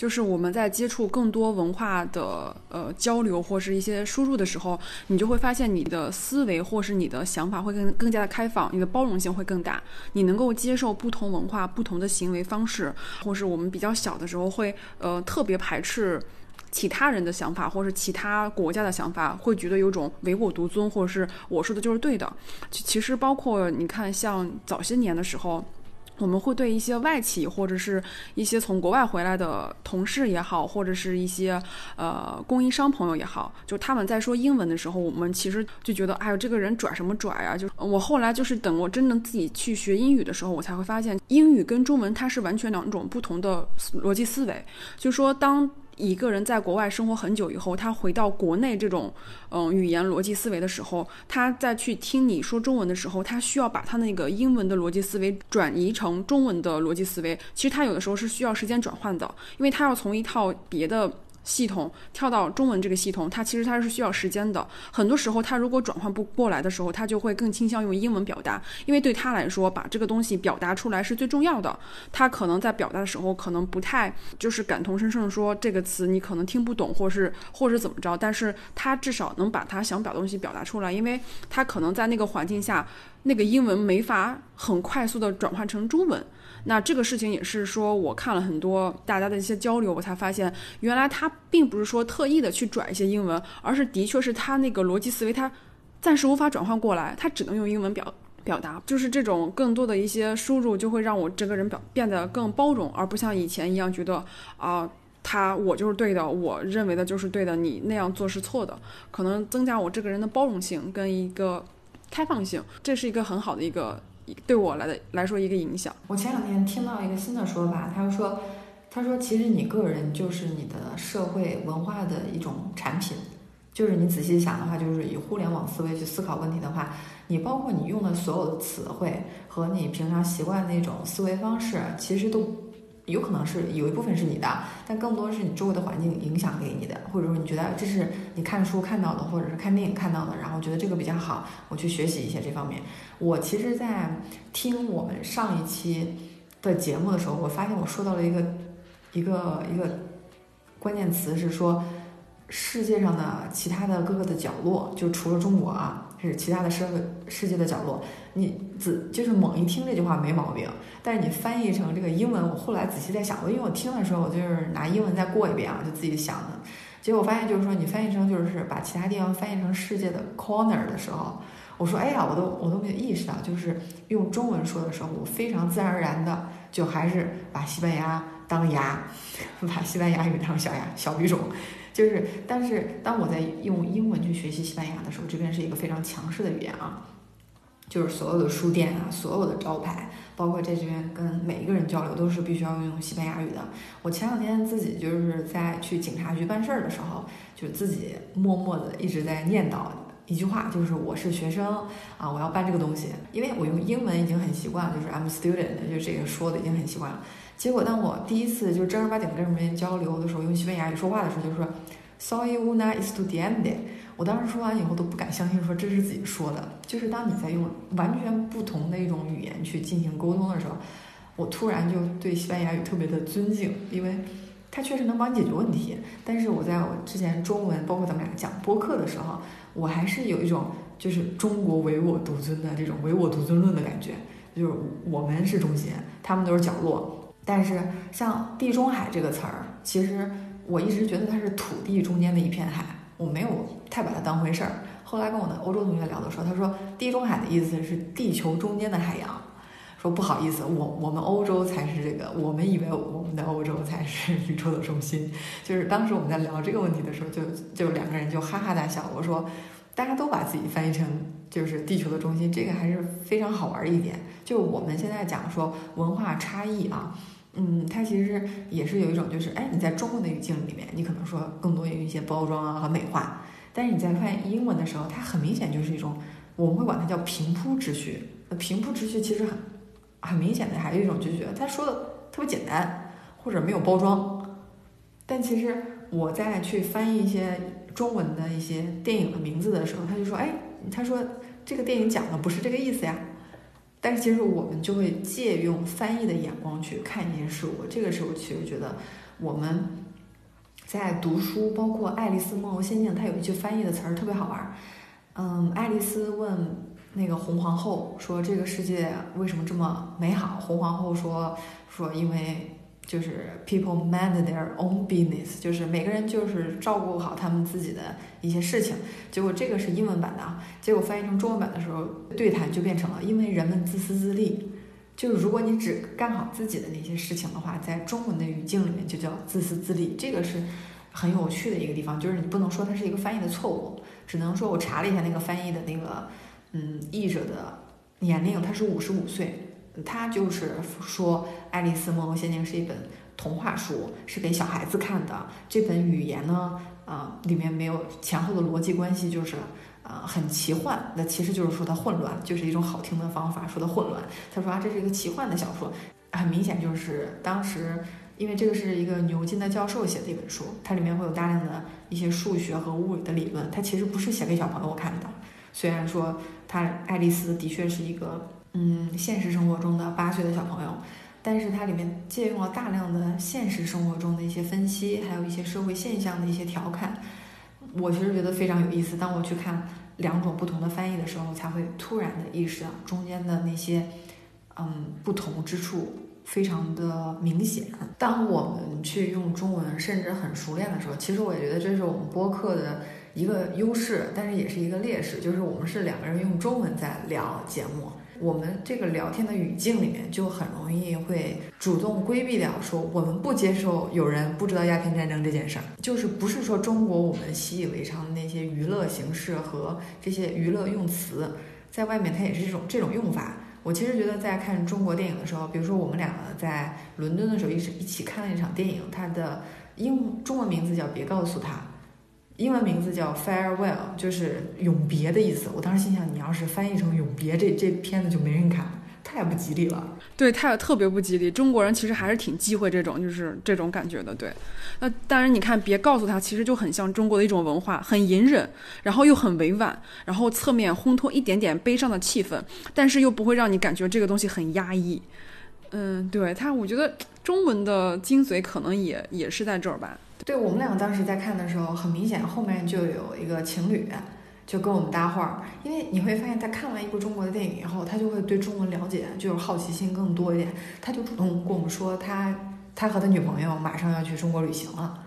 A: 就是我们在接触更多文化的呃交流或是一些输入的时候，你就会发现你的思维或是你的想法会更更加的开放，你的包容性会更大，你能够接受不同文化、不同的行为方式，或是我们比较小的时候会呃特别排斥。其他人的想法，或是其他国家的想法，会觉得有种唯我独尊，或者是我说的就是对的。其其实包括你看，像早些年的时候，我们会对一些外企或者是一些从国外回来的同事也好，或者是一些呃供应商朋友也好，就他们在说英文的时候，我们其实就觉得，哎呦，这个人拽什么拽啊？就我后来就是等我真正自己去学英语的时候，我才会发现，英语跟中文它是完全两种不同的逻辑思维。就说当。一个人在国外生活很久以后，他回到国内这种嗯语言逻辑思维的时候，他再去听你说中文的时候，他需要把他那个英文的逻辑思维转移成中文的逻辑思维。其实他有的时候是需要时间转换的，因为他要从一套别的。系统跳到中文这个系统，它其实它是需要时间的。很多时候，他如果转换不过来的时候，他就会更倾向用英文表达，因为对他来说，把这个东西表达出来是最重要的。他可能在表达的时候，可能不太就是感同身受说这个词你可能听不懂，或是或者怎么着，但是他至少能把他想表东西表达出来，因为他可能在那个环境下，那个英文没法很快速的转换成中文。那这个事情也是说，我看了很多大家的一些交流，我才发现，原来他并不是说特意的去拽一些英文，而是的确是他那个逻辑思维他暂时无法转换过来，他只能用英文表表达。就是这种更多的一些输入，就会让我这个人表变得更包容，而不像以前一样觉得啊，他我就是对的，我认为的就是对的，你那样做是错的。可能增加我这个人的包容性跟一个开放性，这是一个很好的一个。对我来的来说一个影响。
B: 我前两天听到一个新的说法，他说，他说其实你个人就是你的社会文化的一种产品，就是你仔细想的话，就是以互联网思维去思考问题的话，你包括你用的所有的词汇和你平常习惯的那种思维方式，其实都。有可能是有一部分是你的，但更多是你周围的环境影响给你的，或者说你觉得这是你看书看到的，或者是看电影看到的，然后觉得这个比较好，我去学习一些这方面。我其实，在听我们上一期的节目的时候，我发现我说到了一个一个一个关键词，是说世界上的其他的各个的角落，就除了中国啊。是其他的社会世界的角落，你仔就是猛一听这句话没毛病，但是你翻译成这个英文，我后来仔细在想，我因为我听的时候，我就是拿英文再过一遍啊，就自己想的，结果发现就是说，你翻译成就是把其他地方翻译成世界的 corner 的时候，我说哎呀，我都我都没有意识到，就是用中文说的时候，我非常自然而然的就还是把西班牙当牙，把西班牙语当小牙小语种。就是，但是当我在用英文去学习西班牙的时候，这边是一个非常强势的语言啊，就是所有的书店啊，所有的招牌，包括在这边跟每一个人交流，都是必须要用西班牙语的。我前两天自己就是在去警察局办事儿的时候，就自己默默的一直在念叨一句话，就是我是学生啊，我要办这个东西，因为我用英文已经很习惯了，就是 I'm student，就这个说的已经很习惯了。结果，当我第一次就正儿八经跟人交流的时候，用西班牙语说话的时候，就说，sorry, una estudiante”。我当时说完以后都不敢相信，说这是自己说的。就是当你在用完全不同的一种语言去进行沟通的时候，我突然就对西班牙语特别的尊敬，因为它确实能帮你解决问题。但是我在我之前中文，包括咱们俩讲播客的时候，我还是有一种就是中国唯我独尊的这种唯我独尊论的感觉，就是我们是中心，他们都是角落。但是像地中海这个词儿，其实我一直觉得它是土地中间的一片海，我没有太把它当回事儿。后来跟我的欧洲同学聊的时候，他说地中海的意思是地球中间的海洋。说不好意思，我我们欧洲才是这个，我们以为我们的欧洲才是 宇宙的中心。就是当时我们在聊这个问题的时候，就就两个人就哈哈大笑。我说，大家都把自己翻译成就是地球的中心，这个还是非常好玩儿一点。就我们现在讲说文化差异啊，嗯，它其实也是有一种就是，哎，你在中文的语境里面，你可能说更多有一些包装啊和美化，但是你在翻英文的时候，它很明显就是一种，我们会管它叫平铺直叙。那平铺直叙其实很。很明显的，还有一种就觉得他说的特别简单，或者没有包装。但其实我在去翻译一些中文的一些电影的名字的时候，他就说：“哎，他说这个电影讲的不是这个意思呀。”但是其实我们就会借用翻译的眼光去看一件事物。这个时候其实觉得我们在读书，包括《爱丽丝梦游仙境》，它有一句翻译的词儿特别好玩。嗯，爱丽丝问。那个红皇后说：“这个世界为什么这么美好？”红皇后说：“说因为就是 people mind their own business，就是每个人就是照顾好他们自己的一些事情。”结果这个是英文版的啊，结果翻译成中文版的时候，对谈就变成了因为人们自私自利。就是如果你只干好自己的那些事情的话，在中文的语境里面就叫自私自利。这个是很有趣的一个地方，就是你不能说它是一个翻译的错误，只能说我查了一下那个翻译的那个。嗯，译者的年龄他是五十五岁，他就是说《爱丽丝梦游仙境》是一本童话书，是给小孩子看的。这本语言呢，啊，里面没有前后的逻辑关系，就是啊很奇幻。那其实就是说它混乱，就是一种好听的方法说它混乱。他说啊，这是一个奇幻的小说，很明显就是当时因为这个是一个牛津的教授写的一本书，它里面会有大量的一些数学和物理的理论，它其实不是写给小朋友看的。虽然说。他爱丽丝的确是一个，嗯，现实生活中的八岁的小朋友，但是它里面借用了大量的现实生活中的一些分析，还有一些社会现象的一些调侃，我其实觉得非常有意思。当我去看两种不同的翻译的时候，才会突然的意识到中间的那些，嗯，不同之处非常的明显。当我们去用中文，甚至很熟练的时候，其实我也觉得这是我们播客的。一个优势，但是也是一个劣势，就是我们是两个人用中文在聊节目，我们这个聊天的语境里面就很容易会主动规避掉说我们不接受有人不知道鸦片战争这件事儿，就是不是说中国我们习以为常的那些娱乐形式和这些娱乐用词，在外面它也是这种这种用法。我其实觉得在看中国电影的时候，比如说我们两个在伦敦的时候一直一起看了一场电影，它的英中文名字叫《别告诉他》。英文名字叫 Farewell，就是永别的意思。我当时心想，你要是翻译成永别，这这片子就没人看，太不吉利了。
A: 对，太特别不吉利。中国人其实还是挺忌讳这种，就是这种感觉的。对，那当然，你看，别告诉他，其实就很像中国的一种文化，很隐忍，然后又很委婉，然后侧面烘托一点点悲伤的气氛，但是又不会让你感觉这个东西很压抑。嗯，对他，我觉得中文的精髓可能也也是在这儿吧。
B: 对我们两个当时在看的时候，很明显后面就有一个情侣就跟我们搭话，因为你会发现他看完一部中国的电影以后，他就会对中文了解，就是好奇心更多一点，他就主动跟我们说他他和他女朋友马上要去中国旅行了，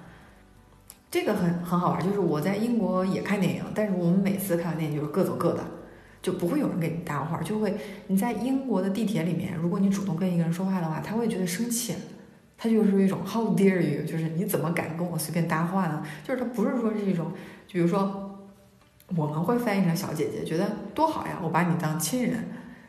B: 这个很很好玩，就是我在英国也看电影，但是我们每次看完电影就是各走各的，就不会有人跟你搭话，就会你在英国的地铁里面，如果你主动跟一个人说话的话，他会觉得生气。他就是一种 How dare you？就是你怎么敢跟我随便搭话呢？就是他不是说是一种，就比如说我们会翻译成小姐姐，觉得多好呀，我把你当亲人。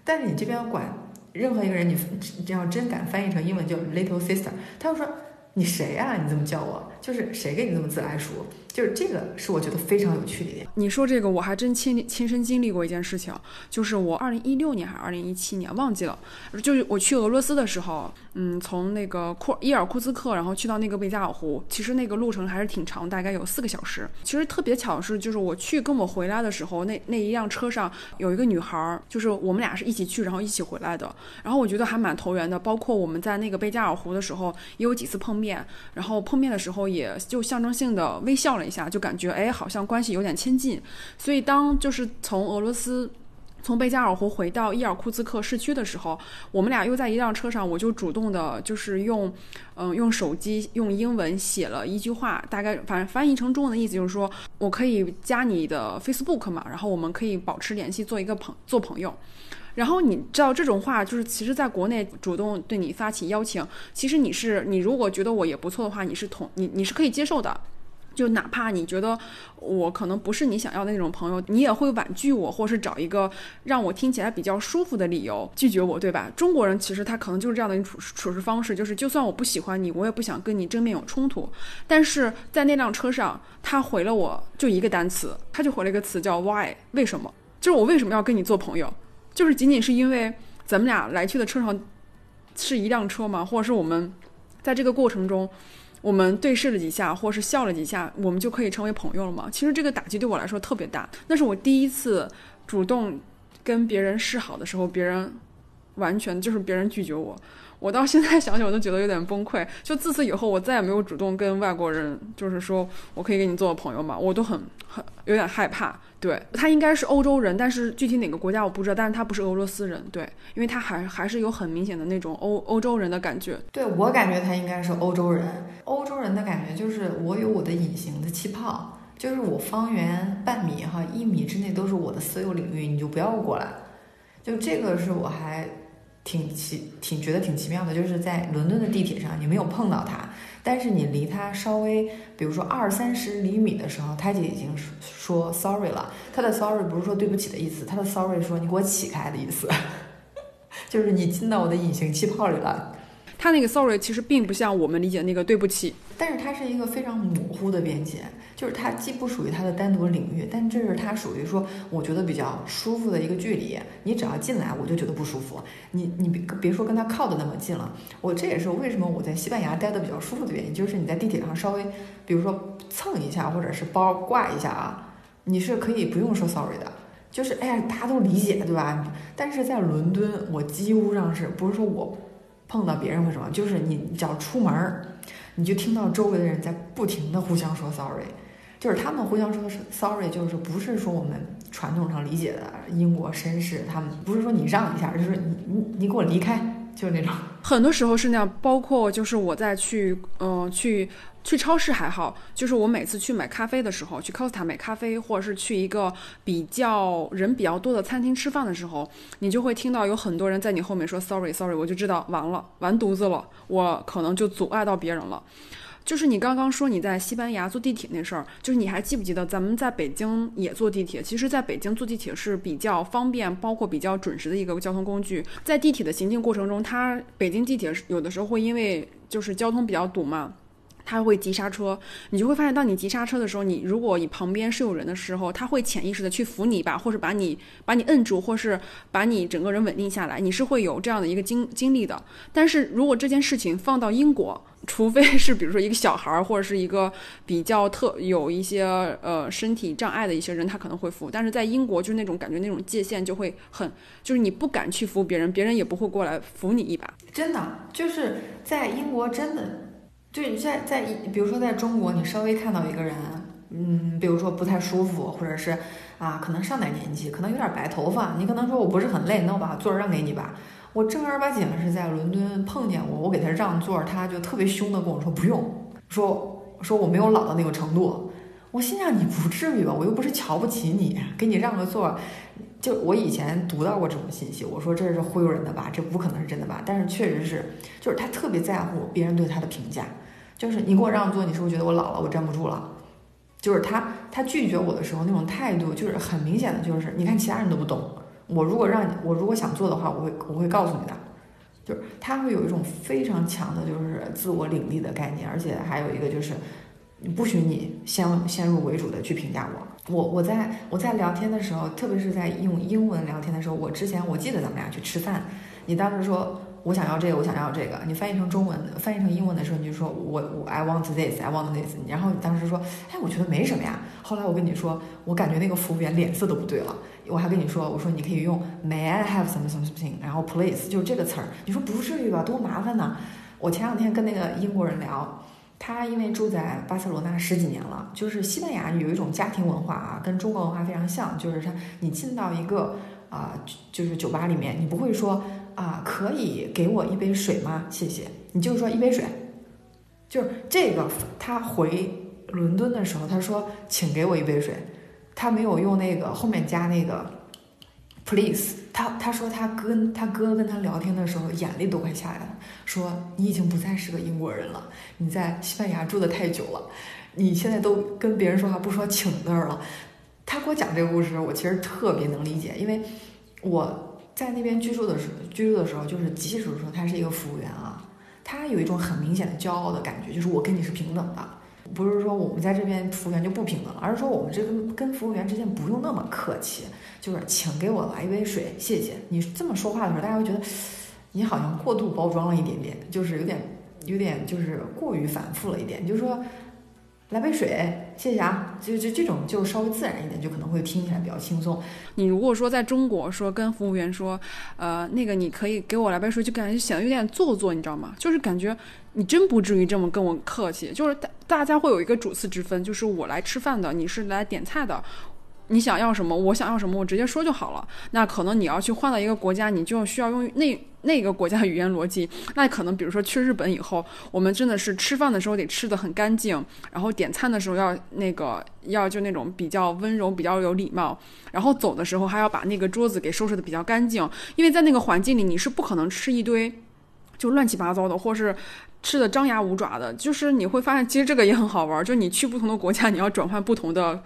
B: 但是你这边管任何一个人，你只要真敢翻译成英文叫 little sister，他就说你谁呀？你这么叫我？就是谁给你这么自来熟？就是这个是我觉得非常有趣的一点。
A: 你说这个我还真亲亲身经历过一件事情，就是我二零一六年还是二零一七年忘记了，就是我去俄罗斯的时候，嗯，从那个库伊尔库兹克，然后去到那个贝加尔湖，其实那个路程还是挺长，大概有四个小时。其实特别巧的是，就是我去跟我回来的时候，那那一辆车上有一个女孩，就是我们俩是一起去，然后一起回来的。然后我觉得还蛮投缘的，包括我们在那个贝加尔湖的时候也有几次碰面，然后碰面的时候也就象征性的微笑了。一下就感觉哎，好像关系有点亲近，所以当就是从俄罗斯从贝加尔湖回到伊尔库茨克市区的时候，我们俩又在一辆车上，我就主动的，就是用，嗯，用手机用英文写了一句话，大概反正翻译成中文的意思就是说，我可以加你的 Facebook 嘛，然后我们可以保持联系，做一个朋做朋友。然后你知道这种话，就是其实在国内主动对你发起邀请，其实你是你如果觉得我也不错的话，你是同你你是可以接受的。就哪怕你觉得我可能不是你想要的那种朋友，你也会婉拒我，或是找一个让我听起来比较舒服的理由拒绝我，对吧？中国人其实他可能就是这样的一处处事方式，就是就算我不喜欢你，我也不想跟你正面有冲突。但是在那辆车上，他回了我就一个单词，他就回了一个词叫 “why”，为什么？就是我为什么要跟你做朋友？就是仅仅是因为咱们俩来去的车上是一辆车吗？或者是我们在这个过程中？我们对视了几下，或是笑了几下，我们就可以成为朋友了吗？其实这个打击对我来说特别大。那是我第一次主动跟别人示好的时候，别人完全就是别人拒绝我。我到现在想想，我都觉得有点崩溃。就自此以后，我再也没有主动跟外国人，就是说我可以跟你做朋友嘛？我都很很有点害怕。对他应该是欧洲人，但是具体哪个国家我不知道。但是他不是俄罗斯人，对，因为他还还是有很明显的那种欧欧洲人的感觉。
B: 对我感觉他应该是欧洲人，欧洲人的感觉就是我有我的隐形的气泡，就是我方圆半米哈一米之内都是我的私有领域，你就不要过来。就这个是我还。挺奇，挺觉得挺奇妙的，就是在伦敦的地铁上，你没有碰到他，但是你离他稍微，比如说二三十厘米的时候，他就已经说 sorry 了。他的 sorry 不是说对不起的意思，他的 sorry 说你给我起开的意思，就是你进到我的隐形气泡里了。
A: 他那个 sorry 其实并不像我们理解那个对不起，
B: 但是它是一个非常模糊的边界。就是它既不属于它的单独领域，但这是它属于说我觉得比较舒服的一个距离。你只要进来，我就觉得不舒服。你你别别说跟他靠的那么近了。我这也是为什么我在西班牙待的比较舒服的原因，就是你在地铁上稍微，比如说蹭一下，或者是包挂一下啊，你是可以不用说 sorry 的。就是哎呀，大家都理解，对吧？但是在伦敦，我几乎上是不是说我碰到别人会什么，就是你只要出门，你就听到周围的人在不停的互相说 sorry。就是他们互相说的是 sorry，就是不是说我们传统上理解的英国绅士，他们不是说你让一下，就是你你你给我离开，就是那种。
A: 很多时候是那样，包括就是我在去嗯去去超市还好，就是我每次去买咖啡的时候，去 Costa 买咖啡，或者是去一个比较人比较多的餐厅吃饭的时候，你就会听到有很多人在你后面说 sorry sorry，我就知道完了完犊子了，我可能就阻碍到别人了。就是你刚刚说你在西班牙坐地铁那事儿，就是你还记不记得咱们在北京也坐地铁？其实，在北京坐地铁是比较方便，包括比较准时的一个交通工具。在地铁的行进过程中，它北京地铁有的时候会因为就是交通比较堵嘛。它会急刹车，你就会发现，当你急刹车的时候，你如果你旁边是有人的时候，他会潜意识的去扶你一把，或者把你把你摁住，或是把你整个人稳定下来，你是会有这样的一个经经历的。但是如果这件事情放到英国，除非是比如说一个小孩儿，或者是一个比较特有一些呃身体障碍的一些人，他可能会扶。但是在英国，就是那种感觉，那种界限就会很，就是你不敢去扶别人，别人也不会过来扶你一把。
B: 真的，就是在英国，真的。就你在在，比如说在中国，你稍微看到一个人，嗯，比如说不太舒服，或者是啊，可能上点年纪，可能有点白头发，你可能说我不是很累，那我把座让给你吧。我正儿八经的是在伦敦碰见我，我给他让座，他就特别凶的跟我说不用，说说我没有老到那个程度。我心想你不至于吧，我又不是瞧不起你，给你让个座。就我以前读到过这种信息，我说这是忽悠人的吧，这不可能是真的吧？但是确实是，就是他特别在乎别人对他的评价。就是你给我让座，你是不是觉得我老了，我站不住了？就是他，他拒绝我的时候那种态度，就是很明显的，就是你看其他人都不懂，我如果让你，我如果想做的话，我会我会告诉你的。就是他会有一种非常强的，就是自我领地的概念，而且还有一个就是，不许你先先入为主的去评价我。我我在我在聊天的时候，特别是在用英文聊天的时候，我之前我记得咱们俩去吃饭，你当时说。我想要这个，我想要这个。你翻译成中文，翻译成英文的时候，你就说我我 I want this, I want this。然后你当时说，哎，我觉得没什么呀。后来我跟你说，我感觉那个服务员脸色都不对了。我还跟你说，我说你可以用 May I have some something，然后 Please 就是这个词儿。你说不至于吧？多麻烦呢。我前两天跟那个英国人聊，他因为住在巴塞罗那十几年了，就是西班牙有一种家庭文化啊，跟中国文化非常像，就是他你进到一个。啊、就是酒吧里面，你不会说啊、可以给我一杯水吗？谢谢，你就说一杯水。就是这个，他回伦敦的时候，他说请给我一杯水，他没有用那个后面加那个 please。他他说他跟他哥跟他聊天的时候，眼泪都快下来了，说你已经不再是个英国人了，你在西班牙住的太久了，你现在都跟别人说话不说请字儿了。他给我讲这个故事，我其实特别能理解，因为我在那边居住的时，居住的时候，就是即使说他是一个服务员啊，他有一种很明显的骄傲的感觉，就是我跟你是平等的，不是说我们在这边服务员就不平等，而是说我们这个跟服务员之间不用那么客气，就是请给我来一杯水，谢谢。你这么说话的时候，大家会觉得你好像过度包装了一点点，就是有点有点就是过于反复了一点，就是说。来杯水，谢谢啊！就就这种就稍微自然一点，就可能会听起来比较轻松。
A: 你如果说在中国说跟服务员说，呃，那个你可以给我来杯水，就感觉显得有点做作，你知道吗？就是感觉你真不至于这么跟我客气。就是大大家会有一个主次之分，就是我来吃饭的，你是来点菜的。你想要什么，我想要什么，我直接说就好了。那可能你要去换到一个国家，你就需要用那那个国家语言逻辑。那可能比如说去日本以后，我们真的是吃饭的时候得吃的很干净，然后点餐的时候要那个要就那种比较温柔、比较有礼貌，然后走的时候还要把那个桌子给收拾的比较干净，因为在那个环境里你是不可能吃一堆就乱七八糟的，或是。吃的张牙舞爪的，就是你会发现，其实这个也很好玩。就你去不同的国家，你要转换不同的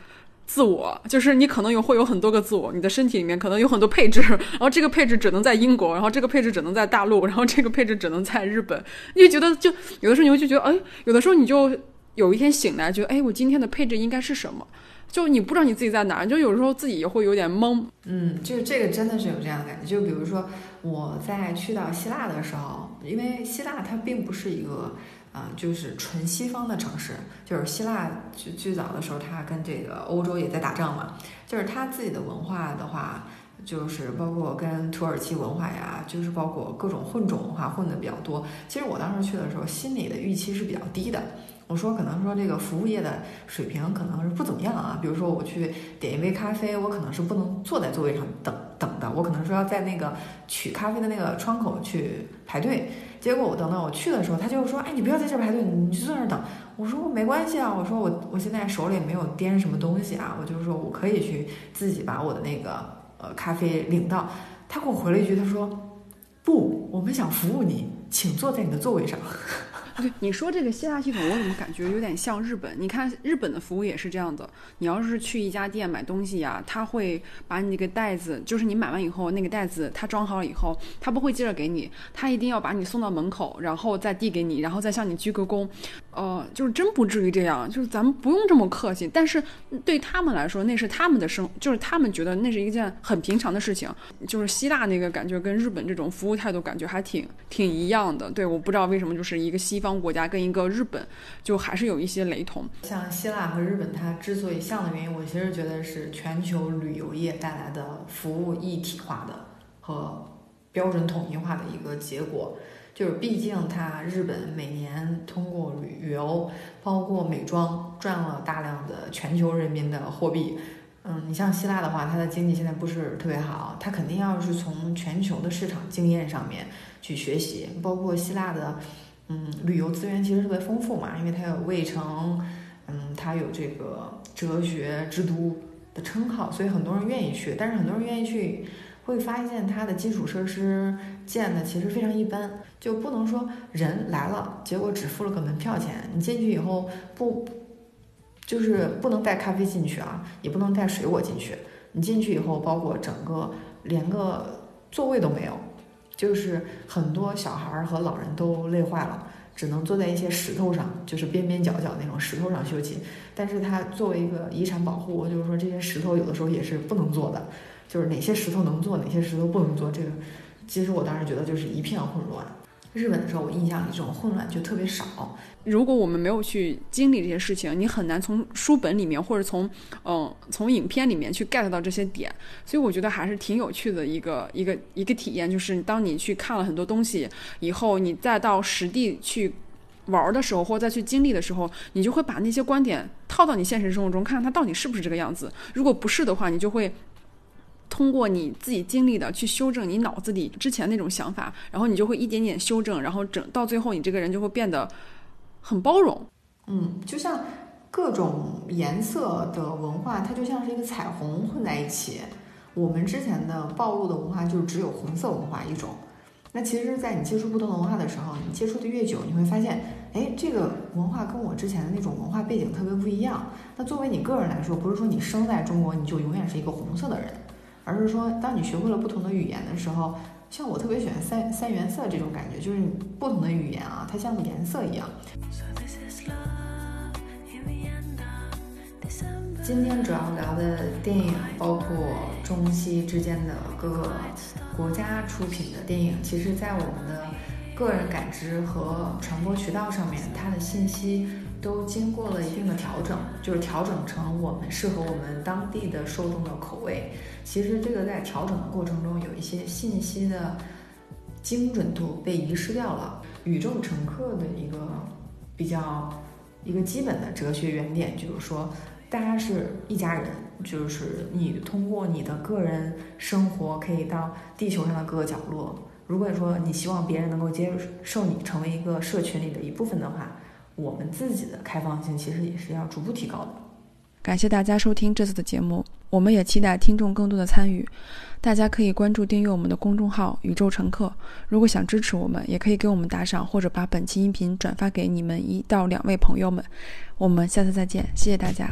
A: 自我，就是你可能有会有很多个自我，你的身体里面可能有很多配置，然后这个配置只能在英国，然后这个配置只能在大陆，然后这个配置只能在日本。你就觉得，就有的时候你会就觉得，哎，有的时候你就有一天醒来，觉得，哎，我今天的配置应该是什么？就你不知道你自己在哪儿，就有时候自己也会有点懵。
B: 嗯，就是这个真的是有这样的感觉。就比如说我在去到希腊的时候，因为希腊它并不是一个。啊、就是纯西方的城市，就是希腊最最早的时候，它跟这个欧洲也在打仗嘛。就是它自己的文化的话，就是包括跟土耳其文化呀，就是包括各种混种文化混的比较多。其实我当时去的时候，心里的预期是比较低的。我说可能说这个服务业的水平可能是不怎么样啊。比如说我去点一杯咖啡，我可能是不能坐在座位上等等的，我可能说要在那个取咖啡的那个窗口去排队。结果我等到我去的时候，他就说：“哎，你不要在这排队，你就坐那儿等。”我说：“我没关系啊，我说我我现在手里没有掂什么东西啊，我就是说我可以去自己把我的那个呃咖啡领到。”他给我回了一句，他说：“不，我们想服务你，请坐在你的座位上。”
A: 对，你说这个线下系统，我怎么感觉有点像日本？你看日本的服务也是这样的。你要是去一家店买东西呀，他会把你那个袋子，就是你买完以后那个袋子，他装好了以后，他不会接着给你，他一定要把你送到门口，然后再递给你，然后再向你鞠个躬。呃，就是真不至于这样，就是咱们不用这么客气。但是对他们来说，那是他们的生，就是他们觉得那是一件很平常的事情。就是希腊那个感觉跟日本这种服务态度感觉还挺挺一样的。对，我不知道为什么就是一个西方。国家跟一个日本，就还是有一些雷同。
B: 像希腊和日本，它之所以像的原因，我其实觉得是全球旅游业带来的服务一体化的和标准统一化的一个结果。就是毕竟它日本每年通过旅游，包括美妆，赚了大量的全球人民的货币。嗯，你像希腊的话，它的经济现在不是特别好，它肯定要是从全球的市场经验上面去学习，包括希腊的。嗯，旅游资源其实特别丰富嘛，因为它有卫城，嗯，它有这个哲学之都的称号，所以很多人愿意去。但是很多人愿意去，会发现它的基础设施建的其实非常一般，就不能说人来了，结果只付了个门票钱，你进去以后不，就是不能带咖啡进去啊，也不能带水果进去。你进去以后，包括整个连个座位都没有。就是很多小孩和老人都累坏了，只能坐在一些石头上，就是边边角角那种石头上休息。但是它作为一个遗产保护，就是说这些石头有的时候也是不能坐的，就是哪些石头能做，哪些石头不能做。这个其实我当时觉得就是一片混乱。日本的时候，我印象里这种混乱就特别少。
A: 如果我们没有去经历这些事情，你很难从书本里面或者从嗯从影片里面去 get 到这些点。所以我觉得还是挺有趣的一个一个一个体验，就是当你去看了很多东西以后，你再到实地去玩的时候，或者再去经历的时候，你就会把那些观点套到你现实生活中，看看它到底是不是这个样子。如果不是的话，你就会。通过你自己经历的去修正你脑子里之前那种想法，然后你就会一点点修正，然后整到最后，你这个人就会变得很包容。
B: 嗯，就像各种颜色的文化，它就像是一个彩虹混在一起。我们之前的暴露的文化就只有红色文化一种。那其实，在你接触不同文化的时候，你接触的越久，你会发现，哎，这个文化跟我之前的那种文化背景特别不一样。那作为你个人来说，不是说你生在中国你就永远是一个红色的人，而是说，当你学会了不同的语言的时候，像我特别喜欢三三原色这种感觉，就是不同的语言啊，它像颜色一样。今天主要聊的电影包括中西之间的各个国家出品的电影，其实，在我们的个人感知和传播渠道上面，它的信息都经过了一定的调整，就是调整成我们适合我们当地的受众的口味。其实，这个在调整的过程中，有一些信息的精准度被遗失掉了。宇宙乘客的一个比较一个基本的哲学原点，就是说。大家是一家人，就是你通过你的个人生活可以到地球上的各个角落。如果说你希望别人能够接受你成为一个社群里的一部分的话，我们自己的开放性其实也是要逐步提高的。
A: 感谢大家收听这次的节目，我们也期待听众更多的参与。大家可以关注订阅我们的公众号“宇宙乘客”。如果想支持我们，也可以给我们打赏，或者把本期音频转发给你们一到两位朋友们。我们下次再见，谢谢大家。